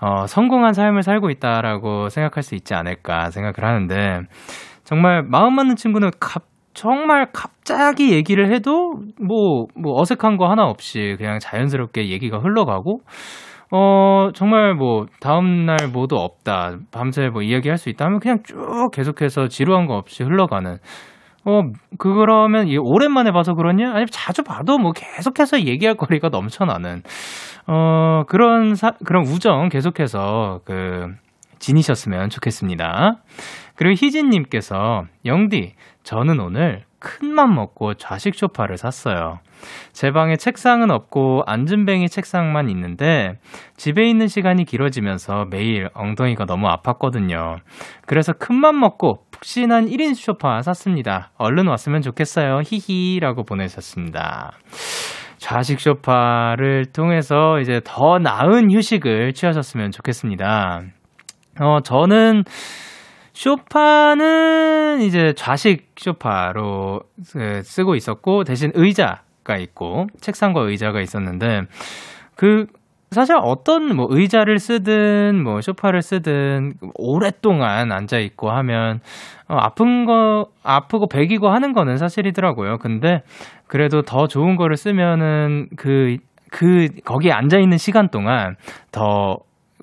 어, 성공한 삶을 살고 있다라고 생각할 수 있지 않을까 생각을 하는데 정말 마음 맞는 친구는 갑, 정말 갑자기 얘기를 해도 뭐, 뭐 어색한 거 하나 없이 그냥 자연스럽게 얘기가 흘러가고 어, 정말 뭐, 다음날 뭐도 없다. 밤새 뭐 이야기할 수 있다 하면 그냥 쭉 계속해서 지루한 거 없이 흘러가는 어, 그러면 이 오랜만에 봐서 그러냐? 아니면 자주 봐도 뭐 계속해서 얘기할 거리가 넘쳐나는, 어, 그런 사, 그런 우정 계속해서 그, 지니셨으면 좋겠습니다. 그리고 희진 님께서, 영디, 저는 오늘 큰 맘 먹고 좌식 소파를 샀어요. 제 방에 책상은 없고 앉은뱅이 책상만 있는데 집에 있는 시간이 길어지면서 매일 엉덩이가 너무 아팠거든요. 그래서 큰맘 먹고 푹신한 1인 소파 샀습니다. 얼른 왔으면 좋겠어요. 히히라고 보내셨습니다. 좌식 소파를 통해서 이제 더 나은 휴식을 취하셨으면 좋겠습니다. 어, 저는 쇼파는 이제 좌식 쇼파로 쓰- 쓰고 있었고 대신 의자 가 있고 책상과 의자가 있었는데 그 사실 어떤 뭐 의자를 쓰든 뭐 소파를 쓰든 오랫동안 앉아 있고 하면 어, 아픈 거 아프고 배기고 하는 거는 사실이더라고요. 근데 그래도 더 좋은 거를 쓰면은 그그 거기에 앉아 있는 시간 동안 더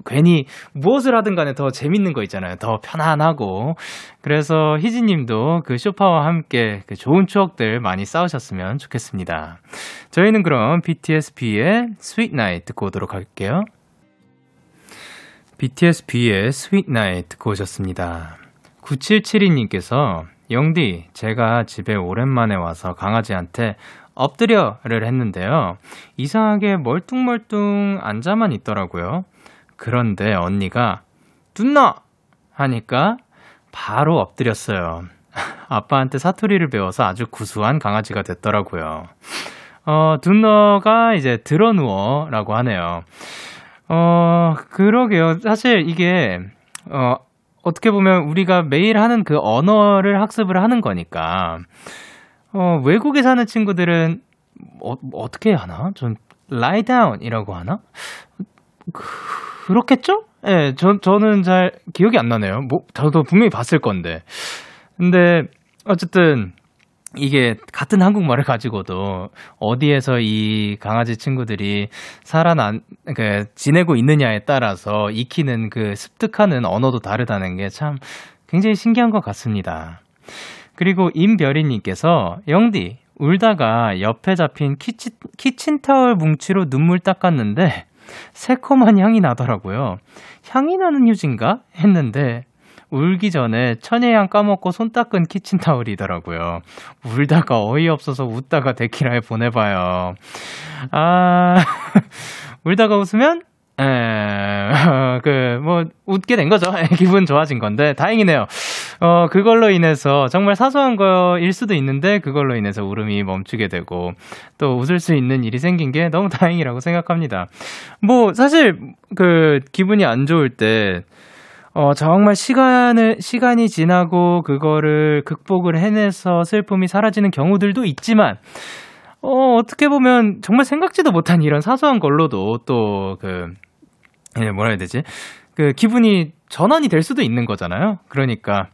괜히 무엇을 하든 간에 더 재밌는 거 있잖아요. 더 편안하고. 그래서 희진 님도 그 쇼파와 함께 그 좋은 추억들 많이 쌓으셨으면 좋겠습니다. 저희는 그럼 BTS-B의 Sweet Night 듣고 오도록 할게요. BTS-B의 Sweet Night 듣고 오셨습니다. 9772님께서 영디, 제가 집에 오랜만에 와서 강아지한테 엎드려를 했는데요. 이상하게 멀뚱멀뚱 앉아만 있더라고요. 그런데 언니가 둔너 하니까 바로 엎드렸어요. 아빠한테 사투리를 배워서 아주 구수한 강아지가 됐더라고요. 어, 둔너가 이제 드러누워라고 하네요. 어, 그러게요. 사실 이게, 어, 어떻게 보면 우리가 매일 하는 그 언어를 학습을 하는 거니까, 어, 외국에 사는 친구들은 어, 어떻게 하나? 전 lie down이라고 하나? 그 렇겠죠? 예, 네, 저, 저는 잘 기억이 안 나네요. 뭐, 저도 분명히 봤을 건데. 근데, 어쨌든, 이게 같은 한국말을 가지고도 어디에서 이 강아지 친구들이 살아난, 그, 지내고 있느냐에 따라서 익히는 그 습득하는 언어도 다르다는 게 참 굉장히 신기한 것 같습니다. 그리고 임별이님께서, 영디, 울다가 옆에 잡힌 키치, 키친타월 뭉치로 눈물 닦았는데, 새콤한 향이 나더라고요. 향이 나는 휴지인가? 했는데 울기 전에 천혜향 까먹고 손 닦은 키친타올이더라고요. 울다가 어이없어서 웃다가 데키라에 보내봐요. 아, 울다가 웃으면 에, 그, 뭐, 웃게 된 거죠. 기분 좋아진 건데, 다행이네요. 어, 그걸로 인해서 정말 사소한 거일 수도 있는데, 그걸로 인해서 울음이 멈추게 되고, 또 웃을 수 있는 일이 생긴 게 너무 다행이라고 생각합니다. 뭐, 사실, 그, 기분이 안 좋을 때, 어, 정말 시간을, 시간이 지나고 그거를 극복을 해내서 슬픔이 사라지는 경우들도 있지만, 어, 어떻게 보면 정말 생각지도 못한 이런 사소한 걸로도 또 그, 예, 뭐라 해야 되지? 그 기분이 전환이 될 수도 있는 거잖아요. 그러니까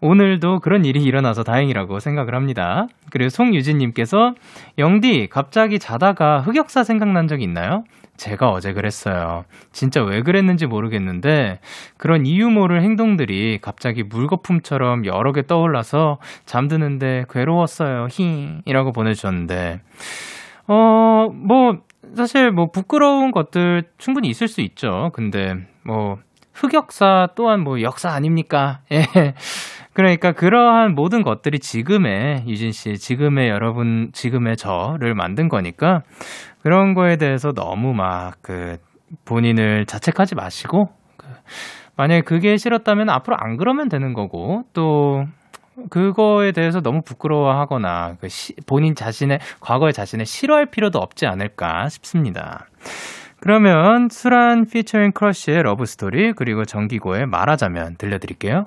오늘도 그런 일이 일어나서 다행이라고 생각을 합니다. 그리고 송유진님께서 영디 갑자기 자다가 흑역사 생각난 적 있나요? 제가 어제 그랬어요. 진짜 왜 그랬는지 모르겠는데 그런 이유 모를 행동들이 갑자기 물거품처럼 여러 개 떠올라서 잠드는데 괴로웠어요. 힝이라고 보내주셨는데 어 뭐 사실 뭐 부끄러운 것들 충분히 있을 수 있죠. 근데 뭐 흑역사 또한 뭐 역사 아닙니까? 예. 그러니까 그러한 모든 것들이 지금의 유진 씨, 지금의 여러분, 지금의 저를 만든 거니까 그런 거에 대해서 너무 막 그 본인을 자책하지 마시고 그 만약에 그게 싫었다면 앞으로 안 그러면 되는 거고 또 그거에 대해서 너무 부끄러워하거나 그 시, 본인 자신의 과거의 자신을 싫어할 필요도 없지 않을까 싶습니다. 그러면 수란 피처링 크러쉬의 Love Story 그리고 정기고의 말하자면 들려드릴게요.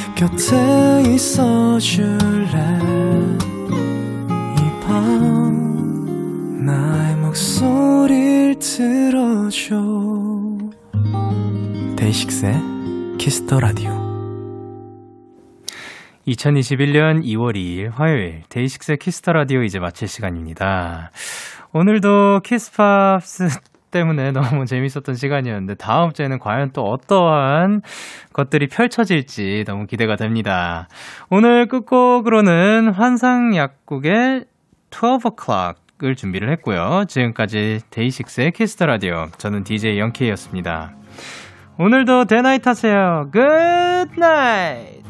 곁에 있어 줄래? 이 밤 나의 목소리를 들어줘. DAY6의 Kiss the Radio 2021년 2월 2일 화요일 DAY6의 Kiss the Radio 이제 마칠 시간입니다. 오늘도 Kiss Pops 때문에 너무 재밌었던 시간이었는데 다음 주에는 과연 또 어떠한 것들이 펼쳐질지 너무 기대가 됩니다. 오늘 끝곡으로는 환상약국의 12 o'clock을 준비를 했고요. 지금까지 DAY6의 Kiss the Radio 저는 DJ Young K였습니다. 오늘도 데나잇 하세요. Good night!